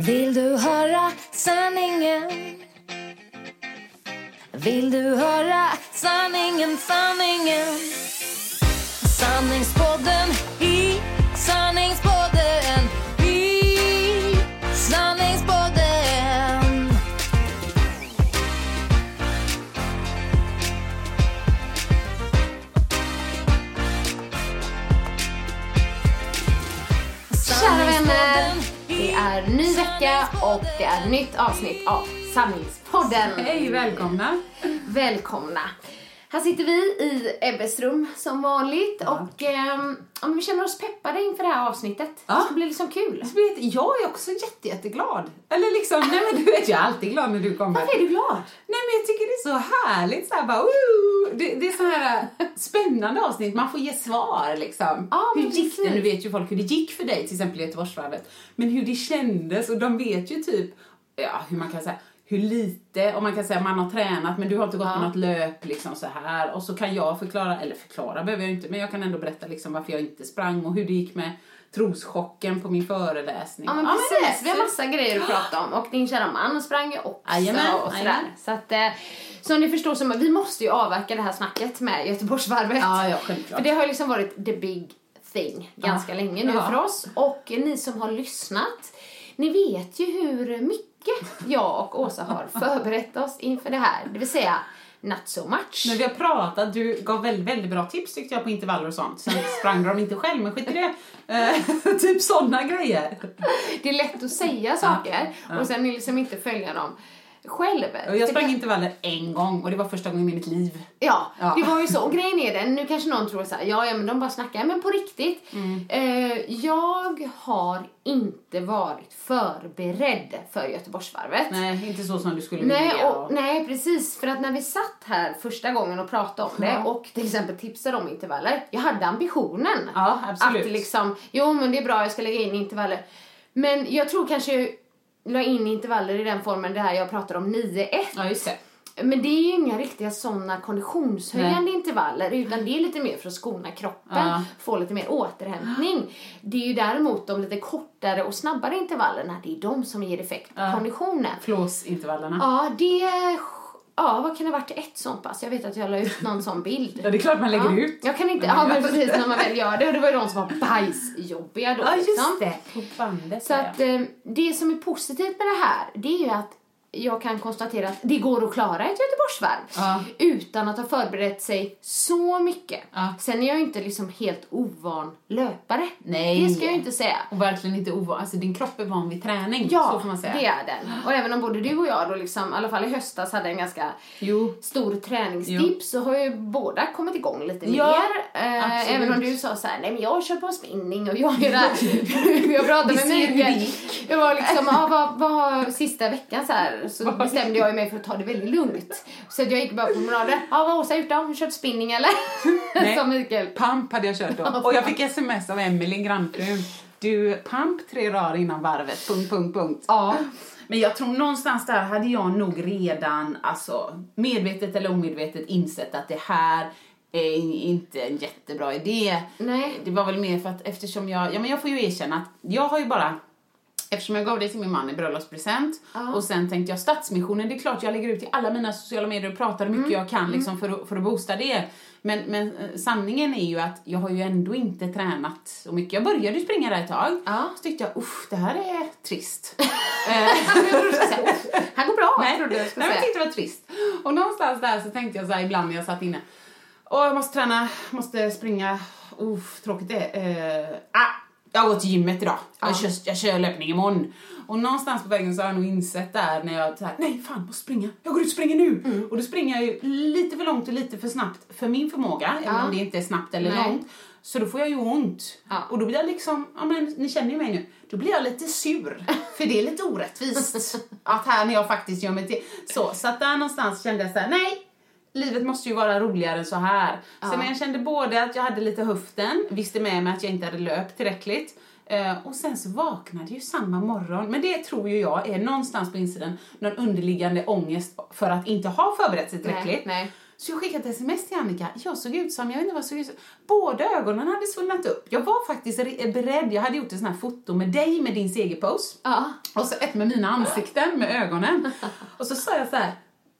Vill du höra sanningen? Vill du höra sanningen, sanningen? Sanningspodden i sanningspodden i sanningspodden. Vecka och det är nytt avsnitt av Sanningspodden. Hej, välkomna! Välkomna! Här sitter vi i Ebbes rum som vanligt och ja, men vi känner oss peppade inför det här avsnittet. Ja. Det ska bli liksom kul. Jag är också jätte, jätteglad. Eller liksom, nej men du vet jag är alltid glad när du kommer. Varför är du glad? Nej men jag tycker det är så härligt så här bara woo! Det, det är så här äh, spännande avsnitt, man får ge svar liksom. Ja, hur gick det? Nu vet ju folk hur det gick för dig till exempel i Göteborgsvarvet. Men hur det kändes och de vet ju typ, ja hur man kan säga, hur lite, och man kan säga man har tränat men du har inte gått Ja. på något löp liksom så här och så kan jag förklara, eller förklara behöver jag inte men jag kan ändå berätta liksom varför jag inte sprang och hur det gick med troschocken på min föreläsning. Ja men det- precis, vi har massa grejer att prata om och din kära man sprang ju också Jajamän, och sådär. Så att, eh, som ni förstår så vi måste ju avverka det här snacket med Göteborgsvarvet. Ja, ja, självklart. För det har ju liksom varit the big thing ganska Ja. länge nu Ja. för oss. Och ni som har lyssnat, ni vet ju hur mycket jag och Åsa har förberett oss inför det här. Det vill säga, not so much. När vi har pratat, du gav väldigt, väldigt bra tips tyckte jag på intervaller och sånt. Sen sprang de inte själv, men skit i det. Eh, typ sådana grejer. Det är lätt att säga saker och sen liksom inte följa dem själv. Och jag sprang det- intervaller en gång och det var första gången i mitt liv. Ja, Ja. det var ju så. Och grejen är den, nu kanske någon tror så här, ja, ja men de bara snackar, men på riktigt. Mm. Eh, jag har inte varit förberedd för Göteborgsvarvet. Nej, inte så som du skulle Nej, vilja. och, nej, precis. För att när vi satt här första gången och pratade om det Ja. och till exempel tipsade om intervaller. Jag hade ambitionen. Ja, absolut. Att liksom, jo men det är bra, jag ska lägga in intervaller. Men jag tror kanske la in intervaller i den formen det här jag pratar om 9-1. Ja, just det. Men det är ju inga riktiga sådana konditionshöjande intervaller utan det är lite mer för att skona kroppen, Ja. få lite mer återhämtning. Det är ju däremot de lite kortare och snabbare intervallerna, det är de som ger effekt på Ja. konditionen. Flåsintervallerna. Ja, det... Ja, vad kan det ha varit ett sånt pass? Jag vet att jag la ut någon sån bild. Ja, det är klart man lägger ja. ut. Jag kan inte, Ja, men precis när man väl gör det. Och det var ju de som var bajsjobbiga då Ja, liksom. just det. På bandet. Så att eh, det som är positivt med det här, det är ju att jag kan konstatera att det går att klara ett Göteborgsvarv Ja. utan att ha förberett sig så mycket. Ja. Sen är jag ju inte liksom helt ovan löpare. Nej. Det ska jag inte säga. Och verkligen inte ovan. Alltså din kropp är van vid träning. Ja, så får man säga. det är den. Och även om både du och jag då liksom, i alla fall i höstas hade en ganska Jo. stor träningstipp så har ju båda kommit igång lite Ja, mer. Absolut. även om du sa så här, nej men jag kör på spinning och jag gör det här. Jag pratade med Mikael. Jag var liksom, ja, vad, vad har sista veckan så här så bestämde jag mig för att ta det väldigt lugnt. Så att jag gick bara på promenader. Ja, vad har Åsa gjort då? Hon kört spinning eller? Nej. Sa Mikael. Pump hade jag kört då. Och jag fick sms av Emelie, grannfrun. Du, pump tre rader innan varvet. Punkt, punkt, punkt. Ja. Men jag tror någonstans där hade jag nog redan, alltså medvetet eller omedvetet insett att det här är inte en jättebra idé. Nej. Det var väl mer för att eftersom jag, ja men jag får ju erkänna att jag har ju bara Eftersom jag gav det till min man i bröllopspresent Ja. och sen tänkte jag Stadsmissionen, det är klart jag lägger ut i alla mina sociala medier och pratar hur mycket Mm. jag kan liksom för, att, för att boosta det. Men, men eh, sanningen är ju att jag har ju ändå inte tränat så mycket. Jag började springa där ett tag. Ja. Så tyckte jag, usch, det här är trist. Han går bra, Nej, trodde jag skulle nej, jag säga. tyckte det var trist. Och någonstans där så tänkte jag så här ibland när jag satt inne. Åh, jag måste träna, måste springa. Uff, tråkigt det är. Eh, ah, jag går till gymmet idag. Jag, kör, jag kör löpning imorgon. Och någonstans på vägen så har jag nog insett där när jag så här, nej fan, måste springa. Jag går ut och springer nu. Mm. Och då springer jag ju lite för långt och lite för snabbt för min förmåga, även Ja. om det inte är snabbt eller Nej. långt. Så då får jag ju ont. Ja. Och då blir jag liksom, ja men ni känner ju mig nu, då blir jag lite sur. För det är lite orättvist att här när jag faktiskt gör mig till. Så, så att där någonstans kände jag så här, nej, livet måste ju vara roligare än så här. Så men jag kände både att jag hade lite höften, visste med mig att jag inte hade löpt tillräckligt. Eh, och sen så vaknade ju samma morgon, men det tror ju jag är någonstans på insidan någon underliggande ångest för att inte ha förberett sig tillräckligt. Nej, nej. Så jag skickade ett sms till Annika. Jag såg ut som, jag vet inte vad jag såg ut som. Båda ögonen hade svullnat upp. Jag var faktiskt re- beredd. Jag hade gjort ett sånt här foto med dig med din segerpose. Ja. Och så ett med mina ansikten, med ögonen. Och så sa jag så här,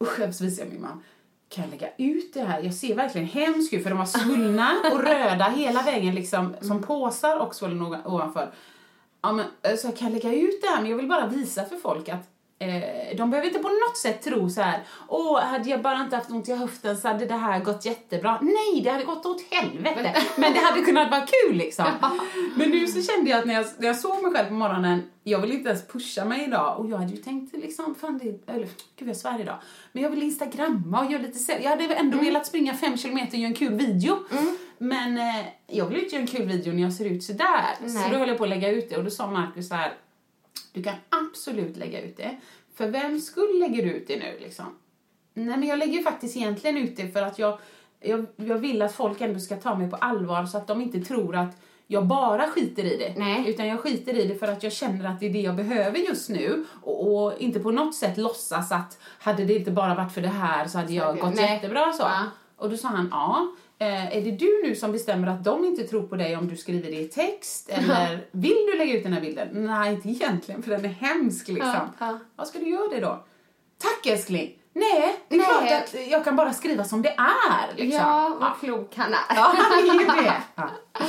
usch, jag visar min man. Kan jag lägga ut det här? Jag ser verkligen hemsk ut för de var svullna och röda hela vägen liksom som påsar och svullen ovanför. Ja, men, eh, så jag kan lägga ut det här men jag vill bara visa för folk att eh, de behöver inte på något sätt tro så här. åh, hade jag bara inte haft ont i höften så hade det här gått jättebra. Nej, det hade gått åt helvete. Men det hade kunnat vara kul liksom. Men nu så kände jag att när jag, när jag såg mig själv på morgonen, jag vill inte ens pusha mig idag och jag hade ju tänkt liksom, fan det, eller gud jag svär idag. Men jag vill instagramma och göra lite Jag hade ändå velat springa fem kilometer och göra en kul video. Men eh, jag vill inte göra en kul video när jag ser ut sådär. Så Nej. då höll jag på att lägga ut det och då sa Markus så här, du kan absolut lägga ut det. För vem skull lägger du ut det nu liksom? Nej men jag lägger ju faktiskt egentligen ut det för att jag, jag, jag vill att folk ändå ska ta mig på allvar så att de inte tror att jag bara skiter i det. Nej. Utan jag skiter i det för att jag känner att det är det jag behöver just nu. Och, och inte på något sätt låtsas att hade det inte bara varit för det här så hade jag det- gått nej. jättebra så. Ja. Och då sa han, ja. Eh, är det du nu som bestämmer att de inte tror på dig om du skriver det i text? Eller vill du lägga ut den här bilden? Nej, inte egentligen för den är hemsk liksom. Ja, ja. Vad ska du göra det då? Tack älskling! Nej, det är Nej. klart att jag kan bara skriva som det är. Liksom. Ja, vad klok han är. ja han är ju det. Ja.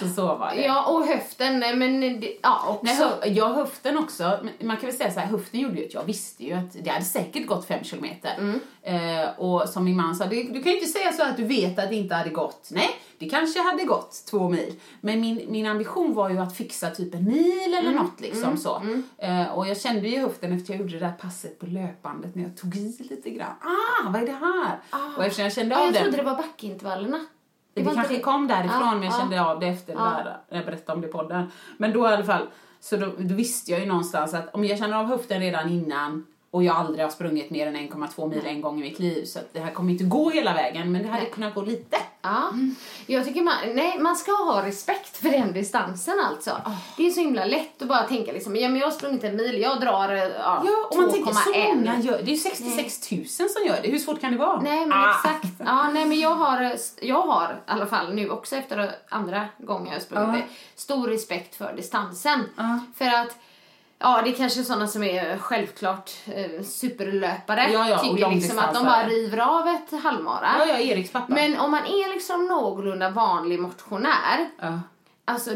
Så så var det. Ja, och höften, men det, ja också. Nej, hö- ja, höften också. Man kan väl säga så här, höften gjorde ju att jag visste ju att det hade säkert gått fem kilometer. Mm. Eh, och som min man sa, det, du kan ju inte säga så att du vet att det inte hade gått. Nej, det kanske hade gått två mil. Men min, min ambition var ju att fixa typ en mil eller Mm. något liksom så. Eh, och jag kände ju höften efter jag gjorde det där passet på löpbandet när jag tog i lite grann. Ah, vad är det här? Och eftersom jag kände ja, av jag det. trodde det var backintervallerna. Det, inte kanske det. kom därifrån Ja, men jag ja. kände av det efter det där, när jag berättade om det i podden. Men då i alla fall, så då, då visste jag ju någonstans att om jag känner av höften redan innan och jag aldrig har sprungit mer än 1,2 mil en gång i mitt liv så det här kommer inte gå hela vägen men det hade Nej. kunnat gå lite. Ja, jag tycker man, nej, man ska ha respekt för den distansen alltså. Det är så himla lätt att bara tänka liksom, ja men jag har sprungit en mil, jag drar eh, ja, Ja, och man tänker så 2,1. många gör det. är ju 66 000 som gör det. Hur svårt kan det vara? Nej men Ah. exakt. Ja, nej men jag har, eh, jag har i alla fall nu också efter andra gången jag har sprungit Ja. det, stor respekt för distansen. Ja. För att Ja, det är kanske sådana som är självklart eh, superlöpare. Ja, ja, och tycker liksom att de bara river av ett halvmara. Ja, ja, Eriks pappa. Men om man är liksom någorlunda vanlig motionär, Ja. alltså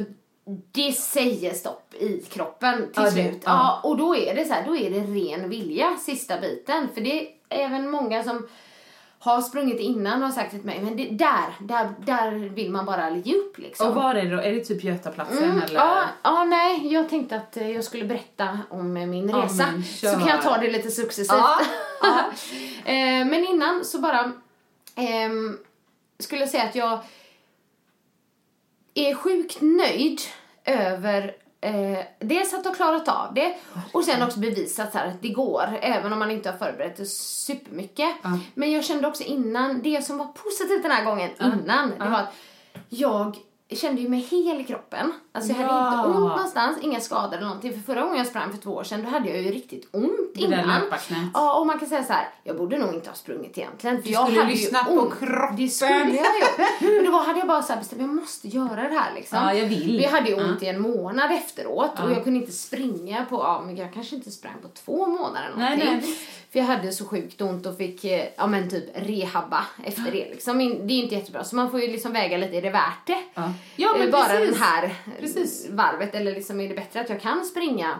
det säger stopp i kroppen till Ja, det- slut. ja. Ja. och då är det så här, då är det ren vilja sista biten. För det är även många som har sprungit innan och sagt till mig, men det, där, där, där vill man bara ge upp liksom. Och var är det då? Är det typ Götaplatsen Mm, eller? ja, ja, nej, jag tänkte att eh, jag skulle berätta om eh, min resa. men så kan jag ta det lite successivt. Ja, ja. Eh, men innan så bara ehm, skulle jag säga att jag är sjukt nöjd över eh, dels att ha klarat av det och sen också bevisat så här att det går även om man inte har förberett det supermycket. Ja. Men jag kände också innan, det som var positivt den här gången innan, det var att jag kände ju mig hel i kroppen. Alltså jag hade Ja. inte ont någonstans, inga skador eller någonting. För förra gången jag sprang för två år sedan då hade jag ju riktigt ont innan. Ja, och man kan säga så här, jag borde nog inte ha sprungit egentligen. För Du jag skulle hade lyssna ju på ont. kroppen. Det skulle jag ju. Men då hade jag bara så här bestämde, jag måste göra det här liksom. Ja, jag vill. Vi hade ju ont i en månad efteråt och jag kunde inte springa på, ja men jag kanske inte sprang på två månader eller Nej, någonting. nej. För jag hade så sjukt ont och fick, eh, ja men typ rehabba efter det liksom. Det är inte jättebra så man får ju liksom väga lite, är det värt det? Ja. Ja, men Eh, Bara precis. den här eh, Precis. varvet eller liksom är det bättre att jag kan springa,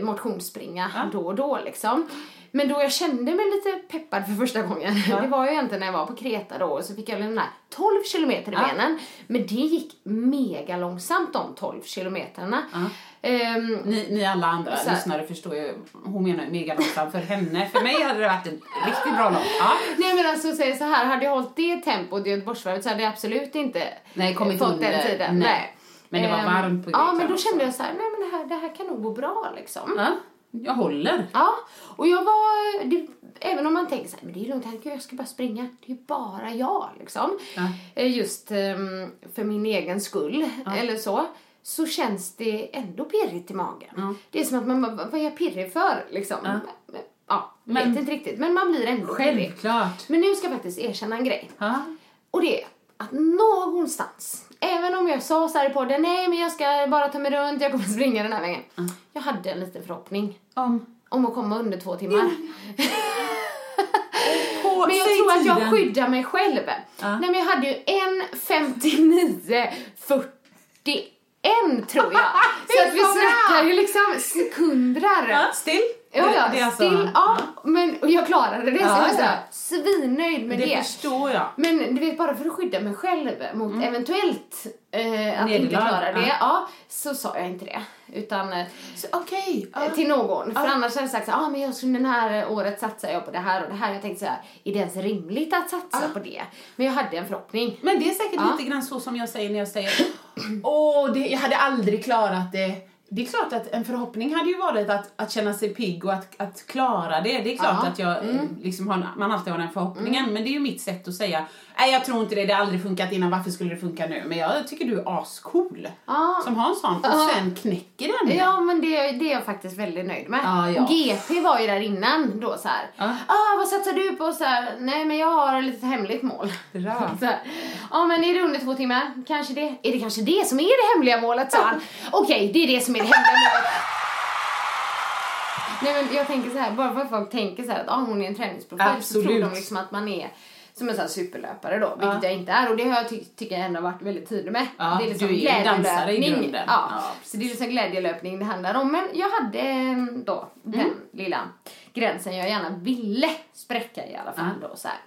motionsspringa då och då liksom. Men då jag kände mig lite peppad för första gången, det var ju egentligen när jag var på Kreta då och så fick jag den här 12 kilometer i benen. Men det gick mega långsamt de 12 kilometerna. Ehm, Ni, ni alla andra Så lyssnare förstår ju, hon menar mega långsamt för henne. För mig hade det varit en riktigt bra lång. Ja. Nej men alltså säg så här, hade jag hållit det tempot i Göteborgsvarvet så hade jag absolut inte Nej, kommit fått under. den tiden. Nej. Nej. Men det var Ehm, varmt på Ja Grekland men då kände jag så här, nej men det här, det här kan nog gå bra liksom. ja. Jag håller. Ja, och jag var, det, även om man tänker så här, men det är lugnt, herregud, jag ska bara springa. Det är ju bara jag liksom. Ja. Eh, Just ehm, för min egen skull, eller så. Så känns det ändå pirrigt i magen. Det är som att man bara, vad är jag pirrig för liksom? Ja, Men- vet inte riktigt, men man blir ändå pirrig. Självklart. Men nu ska jag faktiskt erkänna en grej. Ja. Och det är att någonstans, även om jag sa så här i podden, nej men jag ska bara ta mig runt, jag kommer springa den här vägen. Jag hade en liten förhoppning Om. om att komma under två timmar. Men jag tror att jag skyddar mig själv. Ja. Nej men jag hade ju en 59 41 tror jag. så att vi snackar ju liksom sekundrar. Ja, still. Ja, ja, det är alltså- still, ja, men och jag klarade det så Ja, jag är så ja. svinnöjd med Det det. förstår jag. Men du vet, bara för att skydda mig själv mot eventuellt eh, att inte klara det, ja. ja. så sa jag inte det. Utan eh, Så, Okej. ja. till någon. För annars hade jag sagt så här, ah, men jag skulle den här året satsar jag på det här och det här. Jag tänkte så här, är det ens rimligt att satsa på det? Men jag hade en förhoppning. Men det är säkert lite grann så som jag säger när jag säger Åh, det, jag hade aldrig klarat det. Det är klart att en förhoppning hade ju varit att, att känna sig pigg och att, att klara det. Det är klart Ja. att jag, eh, liksom har, man alltid har den förhoppningen. Men det är ju mitt sätt att säga, nej jag tror inte det, det har aldrig funkat innan, varför skulle det funka nu? Men jag tycker du är ascool Ja. som har en sån och Ja. sen knäcker den. Ja, men det, det är jag faktiskt väldigt nöjd med. Ja, GP var ju där innan då så här. Ja. Ah, vad satsar du på? Så här, Nej, men jag har ett litet hemligt mål. Bra. Så här, Ja, men är det under två timmar? Kanske det. Är det kanske det som är det hemliga målet? sa han. Okej, det är det som det hemliga. Nej, men jag tänker så här, bara för att folk tänker så här att ah, hon är en träningsprofil så tror de liksom att man är som en sån superlöpare då, vilket Ja. jag inte är och det har jag ty- tycker jag ändå varit väldigt tydlig med. Ja, det är liksom du är ju dansare i grunden. Ja. Ja, så det är liksom glädjelöpning det handlar om. Men jag hade eh, då den Mm. lilla gränsen jag gärna ville spräcka i alla fall då så här.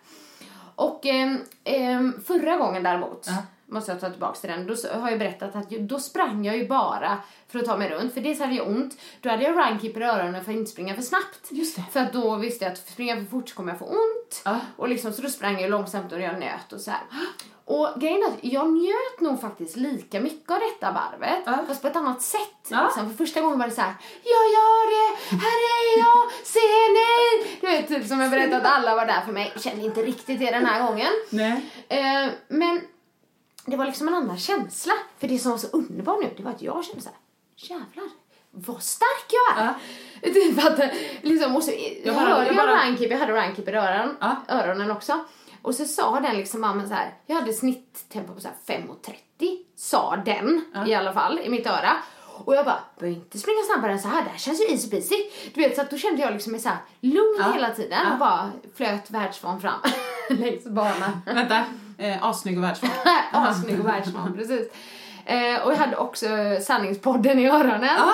Och ehm, förra gången däremot, Ja. Måste jag ta tillbaka till den, då har jag berättat att då sprang jag ju bara för att ta mig runt. För dels hade jag ont, då hade jag runkeeper i öronen för att inte springa för snabbt. För att då visste jag att springer jag för fort så kommer jag få ont. Ja. Och liksom, så då sprang jag långsamt och jag nöt och så här. Och grejen är att jag njöt nog faktiskt lika mycket av detta varvet, Ja. fast på ett annat sätt. Ja. Liksom. För första gången var det så här: jag gör det, här är jag, ser ni? Du vet, typ som jag berättade att alla var där för mig. Kände inte riktigt det den här gången. Nej. Eh, men det var liksom en annan känsla. För det som var så underbart nu, det var att jag kände så här: jävlar, vad stark jag är. Ja. Typ att, liksom, och så, jag, hörde jag jag bara- jag hade Runkeeper i öron, Ja. öronen också. Och så sa den liksom, ja, men så här, jag hade snitttempo på så här 5.30, sa den i alla fall i mitt öra. Och jag bara, behöver inte springa snabbare än så här, det här känns ju easy peasy. Du vet, så att då kände jag liksom mig så här lugn Ja. hela tiden Ja. och bara flöt världsvan fram längs banan. Vänta, eh, assnygg och världsvan. Assnygg och världsvan, precis. Eh, och jag hade också sanningspodden i öronen. Ja.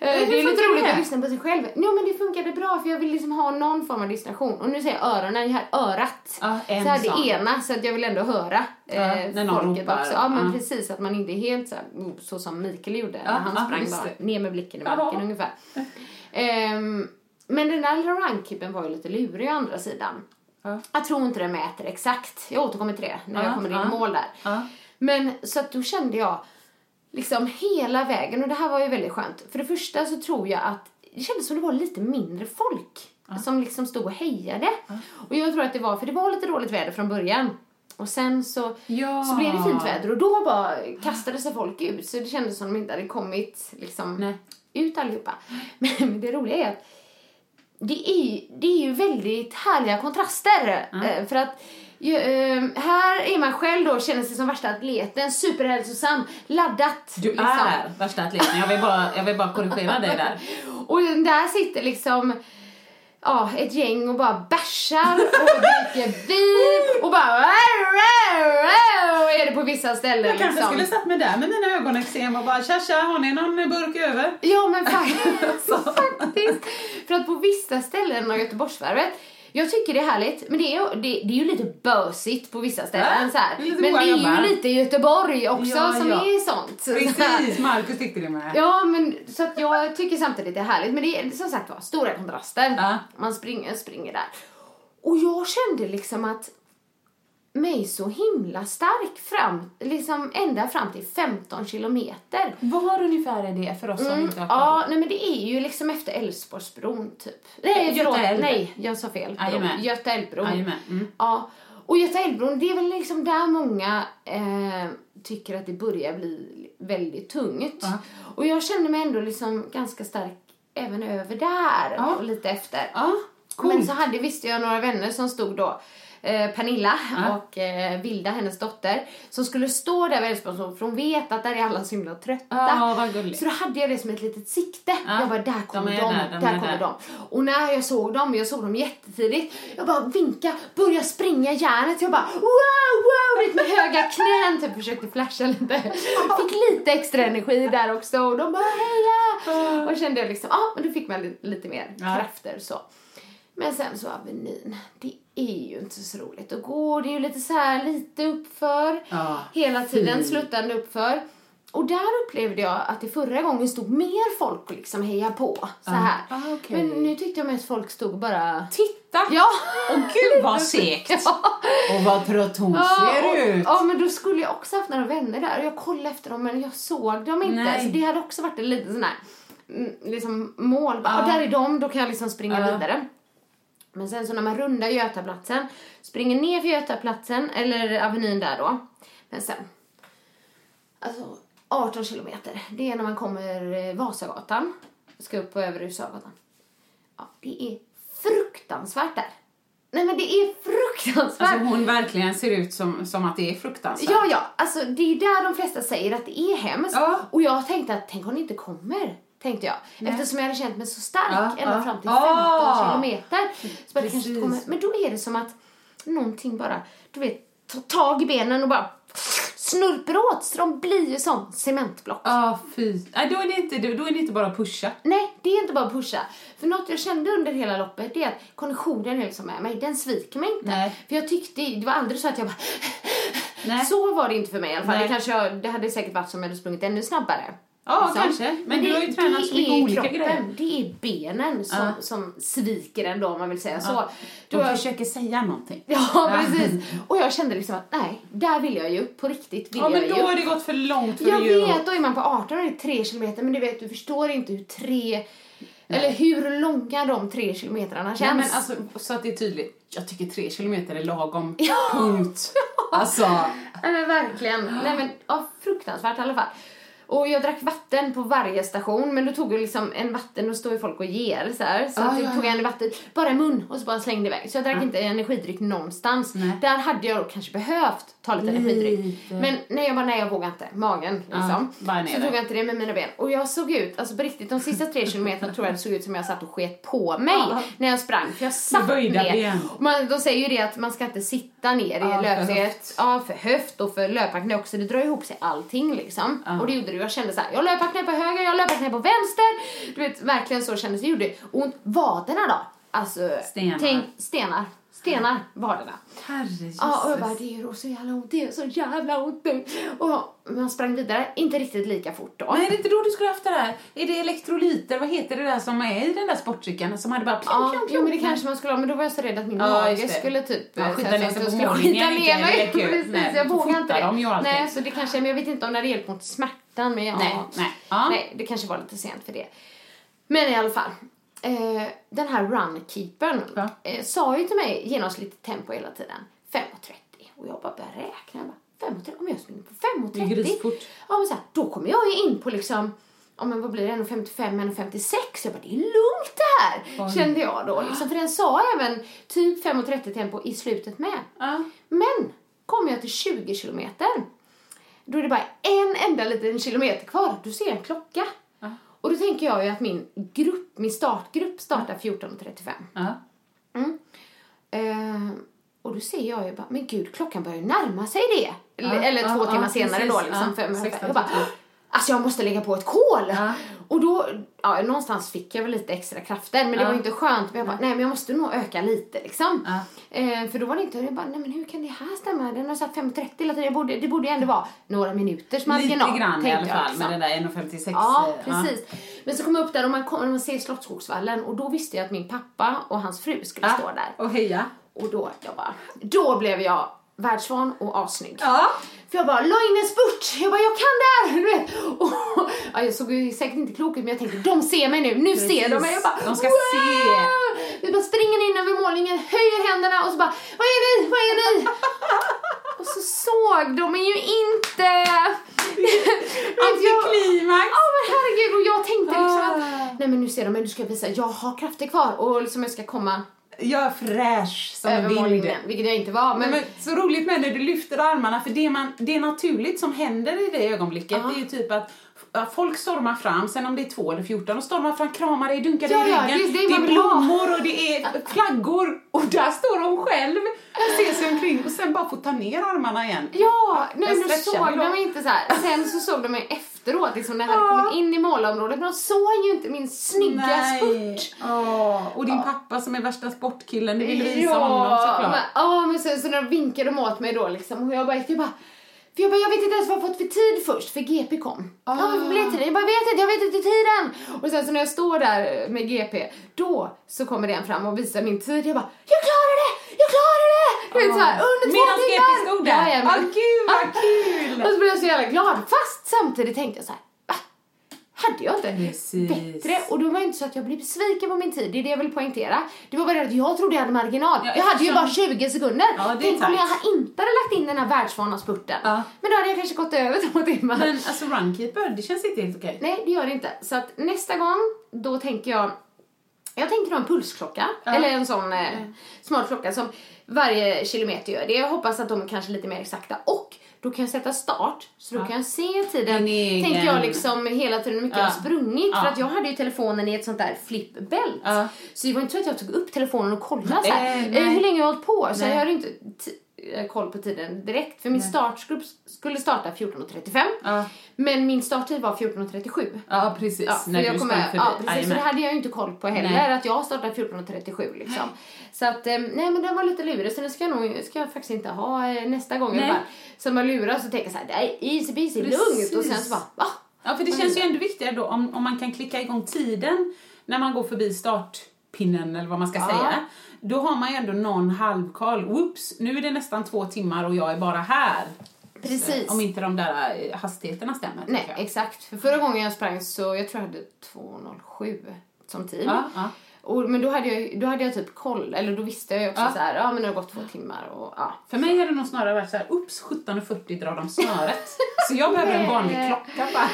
Eh, det är lite roligt det? att lyssna på sig själv. Jo men det funkade bra för jag vill liksom ha någon form av distraktion. Och nu säger jag öronen, jag har örat. En så det sån. ena så att jag vill ändå höra eh, när någon folket ropar. också. Ja men precis, att man inte är helt så, här, så som Mikael gjorde när han sprang bara ner med blicken i marken ungefär. Ehm, men den där rankippen var ju lite lurig å andra sidan. Ja. Jag tror inte den mäter exakt. Jag återkommer till det när Ja, jag kommer in i mål där. Men så att då kände jag liksom hela vägen och det här var ju väldigt skönt. För det första så tror jag att det kändes som det var lite mindre folk som liksom stod och hejade. Och jag tror att det var, för det var lite dåligt väder från början. Och sen så, Ja. så blev det fint väder och då bara kastade sig folk ut så det kändes som de inte hade kommit liksom Nej. ut allihopa. Men det roliga är att det är, ju- det är ju väldigt härliga kontraster. Eh, För att ju, eh, här är man själv då, känner sig som värsta atleten, superhälsosam, laddat. Du liksom. är värsta atleten. Jag vill bara, jag vill bara korrigera dig där. Och där sitter liksom ja, ett gäng och bara bärsar och dricker vin och bara är det på vissa ställen Jag kanske liksom. skulle satt mig där med mina ögonexem och bara tja tja, har ni någon burk över? Ja men faktiskt, faktiskt. För att på vissa ställen av Göteborgsvarvet jag tycker det är härligt, men det är, ju- det, det är ju lite bösigt på vissa ställen. Ja, så här. det Men det är ju våra lite Göteborg också Ja, som ja. är sånt. Så. Precis, Markus tyckte det med. Ja, men så att jag tycker samtidigt det är härligt. Men det är som sagt var stora kontraster. Ja. Man springer, springer där. Och jag kände liksom att mig så himla stark fram, liksom ända fram till 15 kilometer. Var ungefär är det för oss som Mm, inte har koll? ja, nej men det är ju liksom efter Älvsborgsbron typ. Nej, Göta förlåt, älv. nej, jag sa fel. Göta älvbron. Mm. Ja, och Göta älvbron, det är väl liksom där många eh, tycker att det börjar bli väldigt tungt. Ja. Och jag kände mig ändå liksom ganska stark även över där och lite efter. Ja, Men så hade, visste jag några vänner som stod då, eh, Pernilla Ja. och eh, Vilda, hennes dotter, som skulle stå där vid Älvsborgsbron för hon vet att där är alla så himla trötta. Ja. Så då hade jag det som ett litet sikte. Ja, Jag bara, där kommer de de, är där, de där är kommer där. de. Och när jag såg dem, jag såg dem jättetidigt, jag bara vinka, börja springa järnet. Jag bara wow, wow, vet, med höga knän, typ försökte flasha lite. Fick lite extra energi där också och de bara heja! Och kände jag liksom, ja, men då fick man lite, mer krafter så. Men sen så Avenyn, det är ju inte så roligt att gå. Det är ju lite så här lite uppför. Ja. Hela tiden sluttande uppför. Och där upplevde jag att det förra gången stod mer folk och liksom heja på. Så här. Ah, okej. Men nu tyckte jag mest folk stod bara... Titta! Ja! Åh gud vad segt! Ja. Och vad trött hon Ja, ser och, ut! ja, men då skulle jag också haft några vänner där och jag kollade efter dem men jag såg dem inte. Nej. Så det hade också varit en liten sån här mm, liksom mål. Bara. "Ah, där är de, då kan jag liksom springa Ja. vidare. Men sen så när man rundar Götaplatsen, springer ner för Götaplatsen, eller Avenyn där då. Men sen, alltså 18 kilometer, det är när man kommer eh, Vasagatan, ska upp på Övre Husagatan. Ja, det är fruktansvärt där. Nej men det är fruktansvärt. Alltså hon verkligen ser ut som, som att det är fruktansvärt. Ja, ja, alltså det är där de flesta säger att det är hemskt. Ja. Och jag tänkte att tänk om det inte kommer, tänkte jag. Eftersom jag hade känt mig så stark Ja, ända ja. fram till 15 Ah. kilometer. Så det kanske kommer. Men då är det som att någonting bara, du vet, tar tag i benen och bara snurper åt så de blir ju som cementblock. Ja, fy. Nej, då är, det inte, då är det inte bara att pusha. Nej, det är inte bara att pusha. För något jag kände under hela loppet det är att konditionen är liksom med mig, den sviker mig inte. Nej. För jag tyckte, det var aldrig så att jag bara Nej. Så var det inte för mig i alla fall. Nej. Det, kanske jag, det hade säkert varit som jag hade sprungit ännu snabbare. Ja, Liksom. kanske. Men du har ju det- tränat så det mycket olika kroppen, grejer. Det är benen som, Ja. som sviker ändå om man vill säga så. Ja. Då De jag, försöker säga någonting. ja, precis. Och jag kände liksom att nej, där vill jag ju. På riktigt vill Ja, men jag då ju. har det gått för långt för Jag vet, då är man på 18 och det är 3 kilometer men du vet, du förstår inte hur tre eller hur långa de tre kilometrarna känns. Nej, men alltså, så att det är tydligt. Jag tycker tre kilometer är lagom. Punkt. Alltså. Nej men verkligen. Nej men ja, fruktansvärt i alla fall. Och jag drack vatten på varje station men då tog jag liksom en vatten och står ju folk och ger så här. Så Ah, ja, tog en vatten bara i mun och så bara slängde iväg. Så jag drack inte energidryck någonstans. Nej. Där hade jag kanske behövt ta lite energidryck. Lite. Men nej jag bara nej jag vågar inte. Magen liksom. ner så tog jag inte det med mina ben. Och jag såg ut, alltså på riktigt de sista tre kilometerna tror jag det såg ut som jag satt och sket på mig när jag sprang. För jag satt ner. Man, de säger ju det att man ska inte sitta ner i Ja, löpsteget. Ja, för höft och för löparknä också. Det drar ihop sig allting liksom. Ja. Och det gjorde det. Jag kände så här, jag löparknä på höger, jag löparknä på vänster. Du vet, verkligen så kändes det. gjorde ont. Vaderna då? Alltså, Stenar. Tänk, stenar. Stenar, vaderna. Herre Ja, och jag bara, det gör så jävla ont, det gör så jävla ont nu. Och man sprang vidare, inte riktigt lika fort då. Är det inte då du skulle haft det där? Är det elektrolyter? Vad heter det där som är i den där sportcykeln som hade bara pling, Ja, pling, jo, pling? men det kanske man skulle ha, men då var jag så rädd att min Ja, mage det. skulle typ... Ja, eh, skita ner sig på morgonen, ner mig. Precis, Nej, jag vågar inte det. Nej, så det kanske, men jag vet inte om det hade hjälpt mot smärtan, men ja. Nej, nej. Ja. Nej, det kanske var lite sent för det. Men i alla fall. Eh, den här runkeepern Ja. eh, sa ju till mig genomsnittligt tempo hela tiden. 5.30. Och jag bara började räkna. Jag bara, 5.30? Om jag springer på 5.30? Det är grisfort. Ja, men så här, då kommer jag ju in på liksom ja men vad blir det, 1,55, 1,56? Jag bara, det är lugnt det här, kände jag då. Liksom, för den sa även typ 5,30 tempo i slutet med. Ja. Men, kom jag till 20 kilometer, då är det bara en enda liten kilometer kvar, då ser en klocka. Och då tänker jag ju att min grupp, min startgrupp startar 14.35. Ja. Eh, och då ser jag ju bara, men gud, klockan börjar ju närma sig det. Eller, Ja, eller två ja, timmar senare precis. då liksom. 16, jag bara. Alltså jag måste lägga på ett kol. Ja. Och då, ja, någonstans fick jag väl lite extra krafter, men det Ja. var inte skönt. Men jag bara, nej men jag måste nog öka lite liksom. Ja. Eh, för då var det inte, jag bara, nej men hur kan det här stämma? Den har satt 5.30 hela tiden. Jag borde, det borde ju ändå vara några minuters marginal. Lite grann i alla fall liksom. med den där 1,56. Ja, eh, precis. Men så kom jag upp där och man, kom, och man ser Slottsskogsvallen och då visste jag att min pappa och hans fru skulle Ja. stå där. Och heja. Och då, jag bara, då blev jag världsvan och assnygg. Ja. För jag bara, la in en spurt. Jag bara, jag kan det här. Du vet. Och, ja, jag såg ju säkert inte klok ut men jag tänkte, de ser mig nu. Nu ser de mig. Jag bara, De ska wow! se. Vi bara springer in över målningen, höjer händerna och så bara, vad är ni? Vad är ni? och så såg de mig ju inte. Antiklimax. Ja men herregud och jag tänkte liksom Ah. att nej men nu ser de mig, nu ska jag visa, jag har krafter kvar och liksom jag ska komma Jag är fräsch som en vind. vilket jag inte var. Men, Men, så roligt med när du lyfter armarna, för det, man, det är naturligt som händer i det ögonblicket, Ja. det är ju typ att folk stormar fram, sen om det är två eller fjorton, och stormar fram, kramar dig, dunkar dig Ja, i ryggen. det är det det är blommor och det är flaggor och där står hon själv och ser sig omkring och sen bara får ta ner armarna igen. Ja, nej, nu såg de inte så här. Sen så såg de mig efteråt, liksom när jag hade Ja. kommit in i målområdet. Men de såg ju inte min snygga spurt. Åh, och din pappa som är värsta sportkillen, du ville visa honom men, såklart. ja, men sen så när de vinkade de åt mig då liksom. Och jag bara, jag bara, för jag bara, jag vet inte ens vad jag fått för tid först, för GP kom. Ja, men blev tiden? Jag bara, vet inte, jag vet inte tiden. Och sen så när jag står där med GP, då så kommer den fram och visar min tid. Jag bara, jag klarar det! Jag klarar det! Du vet såhär, under två Medan timmar! GP stod där. Jajamän. Ah, gud vad kul! Och så blev jag så jävla glad. Fast samtidigt tänkte jag så här? Hade jag inte Precis. bättre? Och då var det inte så att jag blev besviken på min tid, det är det jag vill poängtera. Det var bara att jag trodde jag hade marginal. Ja, jag hade ju bara 20 sekunder. Ja, Tänk om jag inte hade lagt in den här världsvana spurten. Ja. Men då hade jag kanske gått över två timmar. Men alltså runkeeper, det känns inte helt okej. Nej, det gör det inte. Så att nästa gång, då tänker jag jag tänker ha en pulsklocka, Ja. eller en sån eh, smart klocka som varje kilometer gör det. Jag hoppas att de är kanske lite mer exakta. Och då kan jag sätta start, så då Ja. kan jag se tiden. Egen- Tänker jag liksom hela tiden hur mycket jag Ja. har sprungit. För Ja. att jag hade ju telefonen i ett sånt där flipbelt. Ja. Så det var inte så att jag tog upp telefonen och kollade så här, nej. hur länge jag har hållit på. Så Nej. jag hade inte koll på tiden direkt. För min startgrupp skulle starta 14.35. Ja. Men min starttid var 14.37. Ja, precis. Ja, när jag du sprang förbi. ja, precis, så det hade jag ju inte koll på heller, Nej. att jag startade 14.37 liksom. Så att, eh, nej men den var lite lurig, så den ska jag nog, ska jag faktiskt inte ha eh, nästa gång. Nej. Bara, så man lurar så tänker jag så här, det är easy peasy, lugnt. Och sen så bara, va? Ja, för det känns ju ändå viktigare då om, om man kan klicka igång tiden när man går förbi startpinnen eller vad man ska Ja. säga. Då har man ju ändå någon halvkoll. Whoops, nu är det nästan två timmar och jag är bara här. Precis. Om inte de där eh, hastigheterna stämmer. Nej, exakt. För förra gången jag sprang så, jag tror jag hade 2.07 som tid. Ja, ja. Och, men då hade, jag, då hade jag typ koll, eller då visste jag också Ja. så här, ja men det har gått två timmar och ja. För mig har det nog snarare varit så här, ups, 17.40 drar de snöret. så jag behöver en vanlig klocka bara.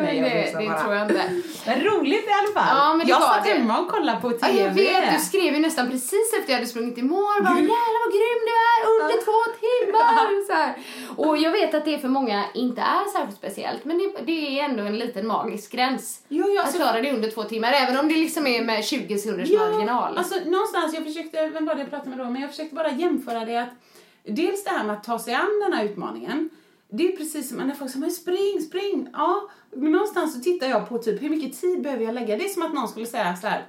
Nej, jag det, det bara. tror jag inte. Men roligt i alla fall. Ja, men det jag satt det. hemma och kollade på Ja, TV. jag vet, du skrev ju nästan precis efter jag hade sprungit i mål. Bara, jävlar vad grym du är, under två timmar. Så här. Och jag vet att det för många inte är särskilt speciellt, men det, det är ändå en liten magisk gräns. Jo, ja, att alltså- klara det under två timmar, även om det liksom är med 20 sekunders marginal. Alltså någonstans, jag försökte, vem var det jag pratade med då, men jag försökte bara jämföra det att dels det här med att ta sig an den här utmaningen, det är precis som när folk säger men spring, spring, ja, men någonstans så tittar jag på typ hur mycket tid behöver jag lägga, det är som att någon skulle säga så här,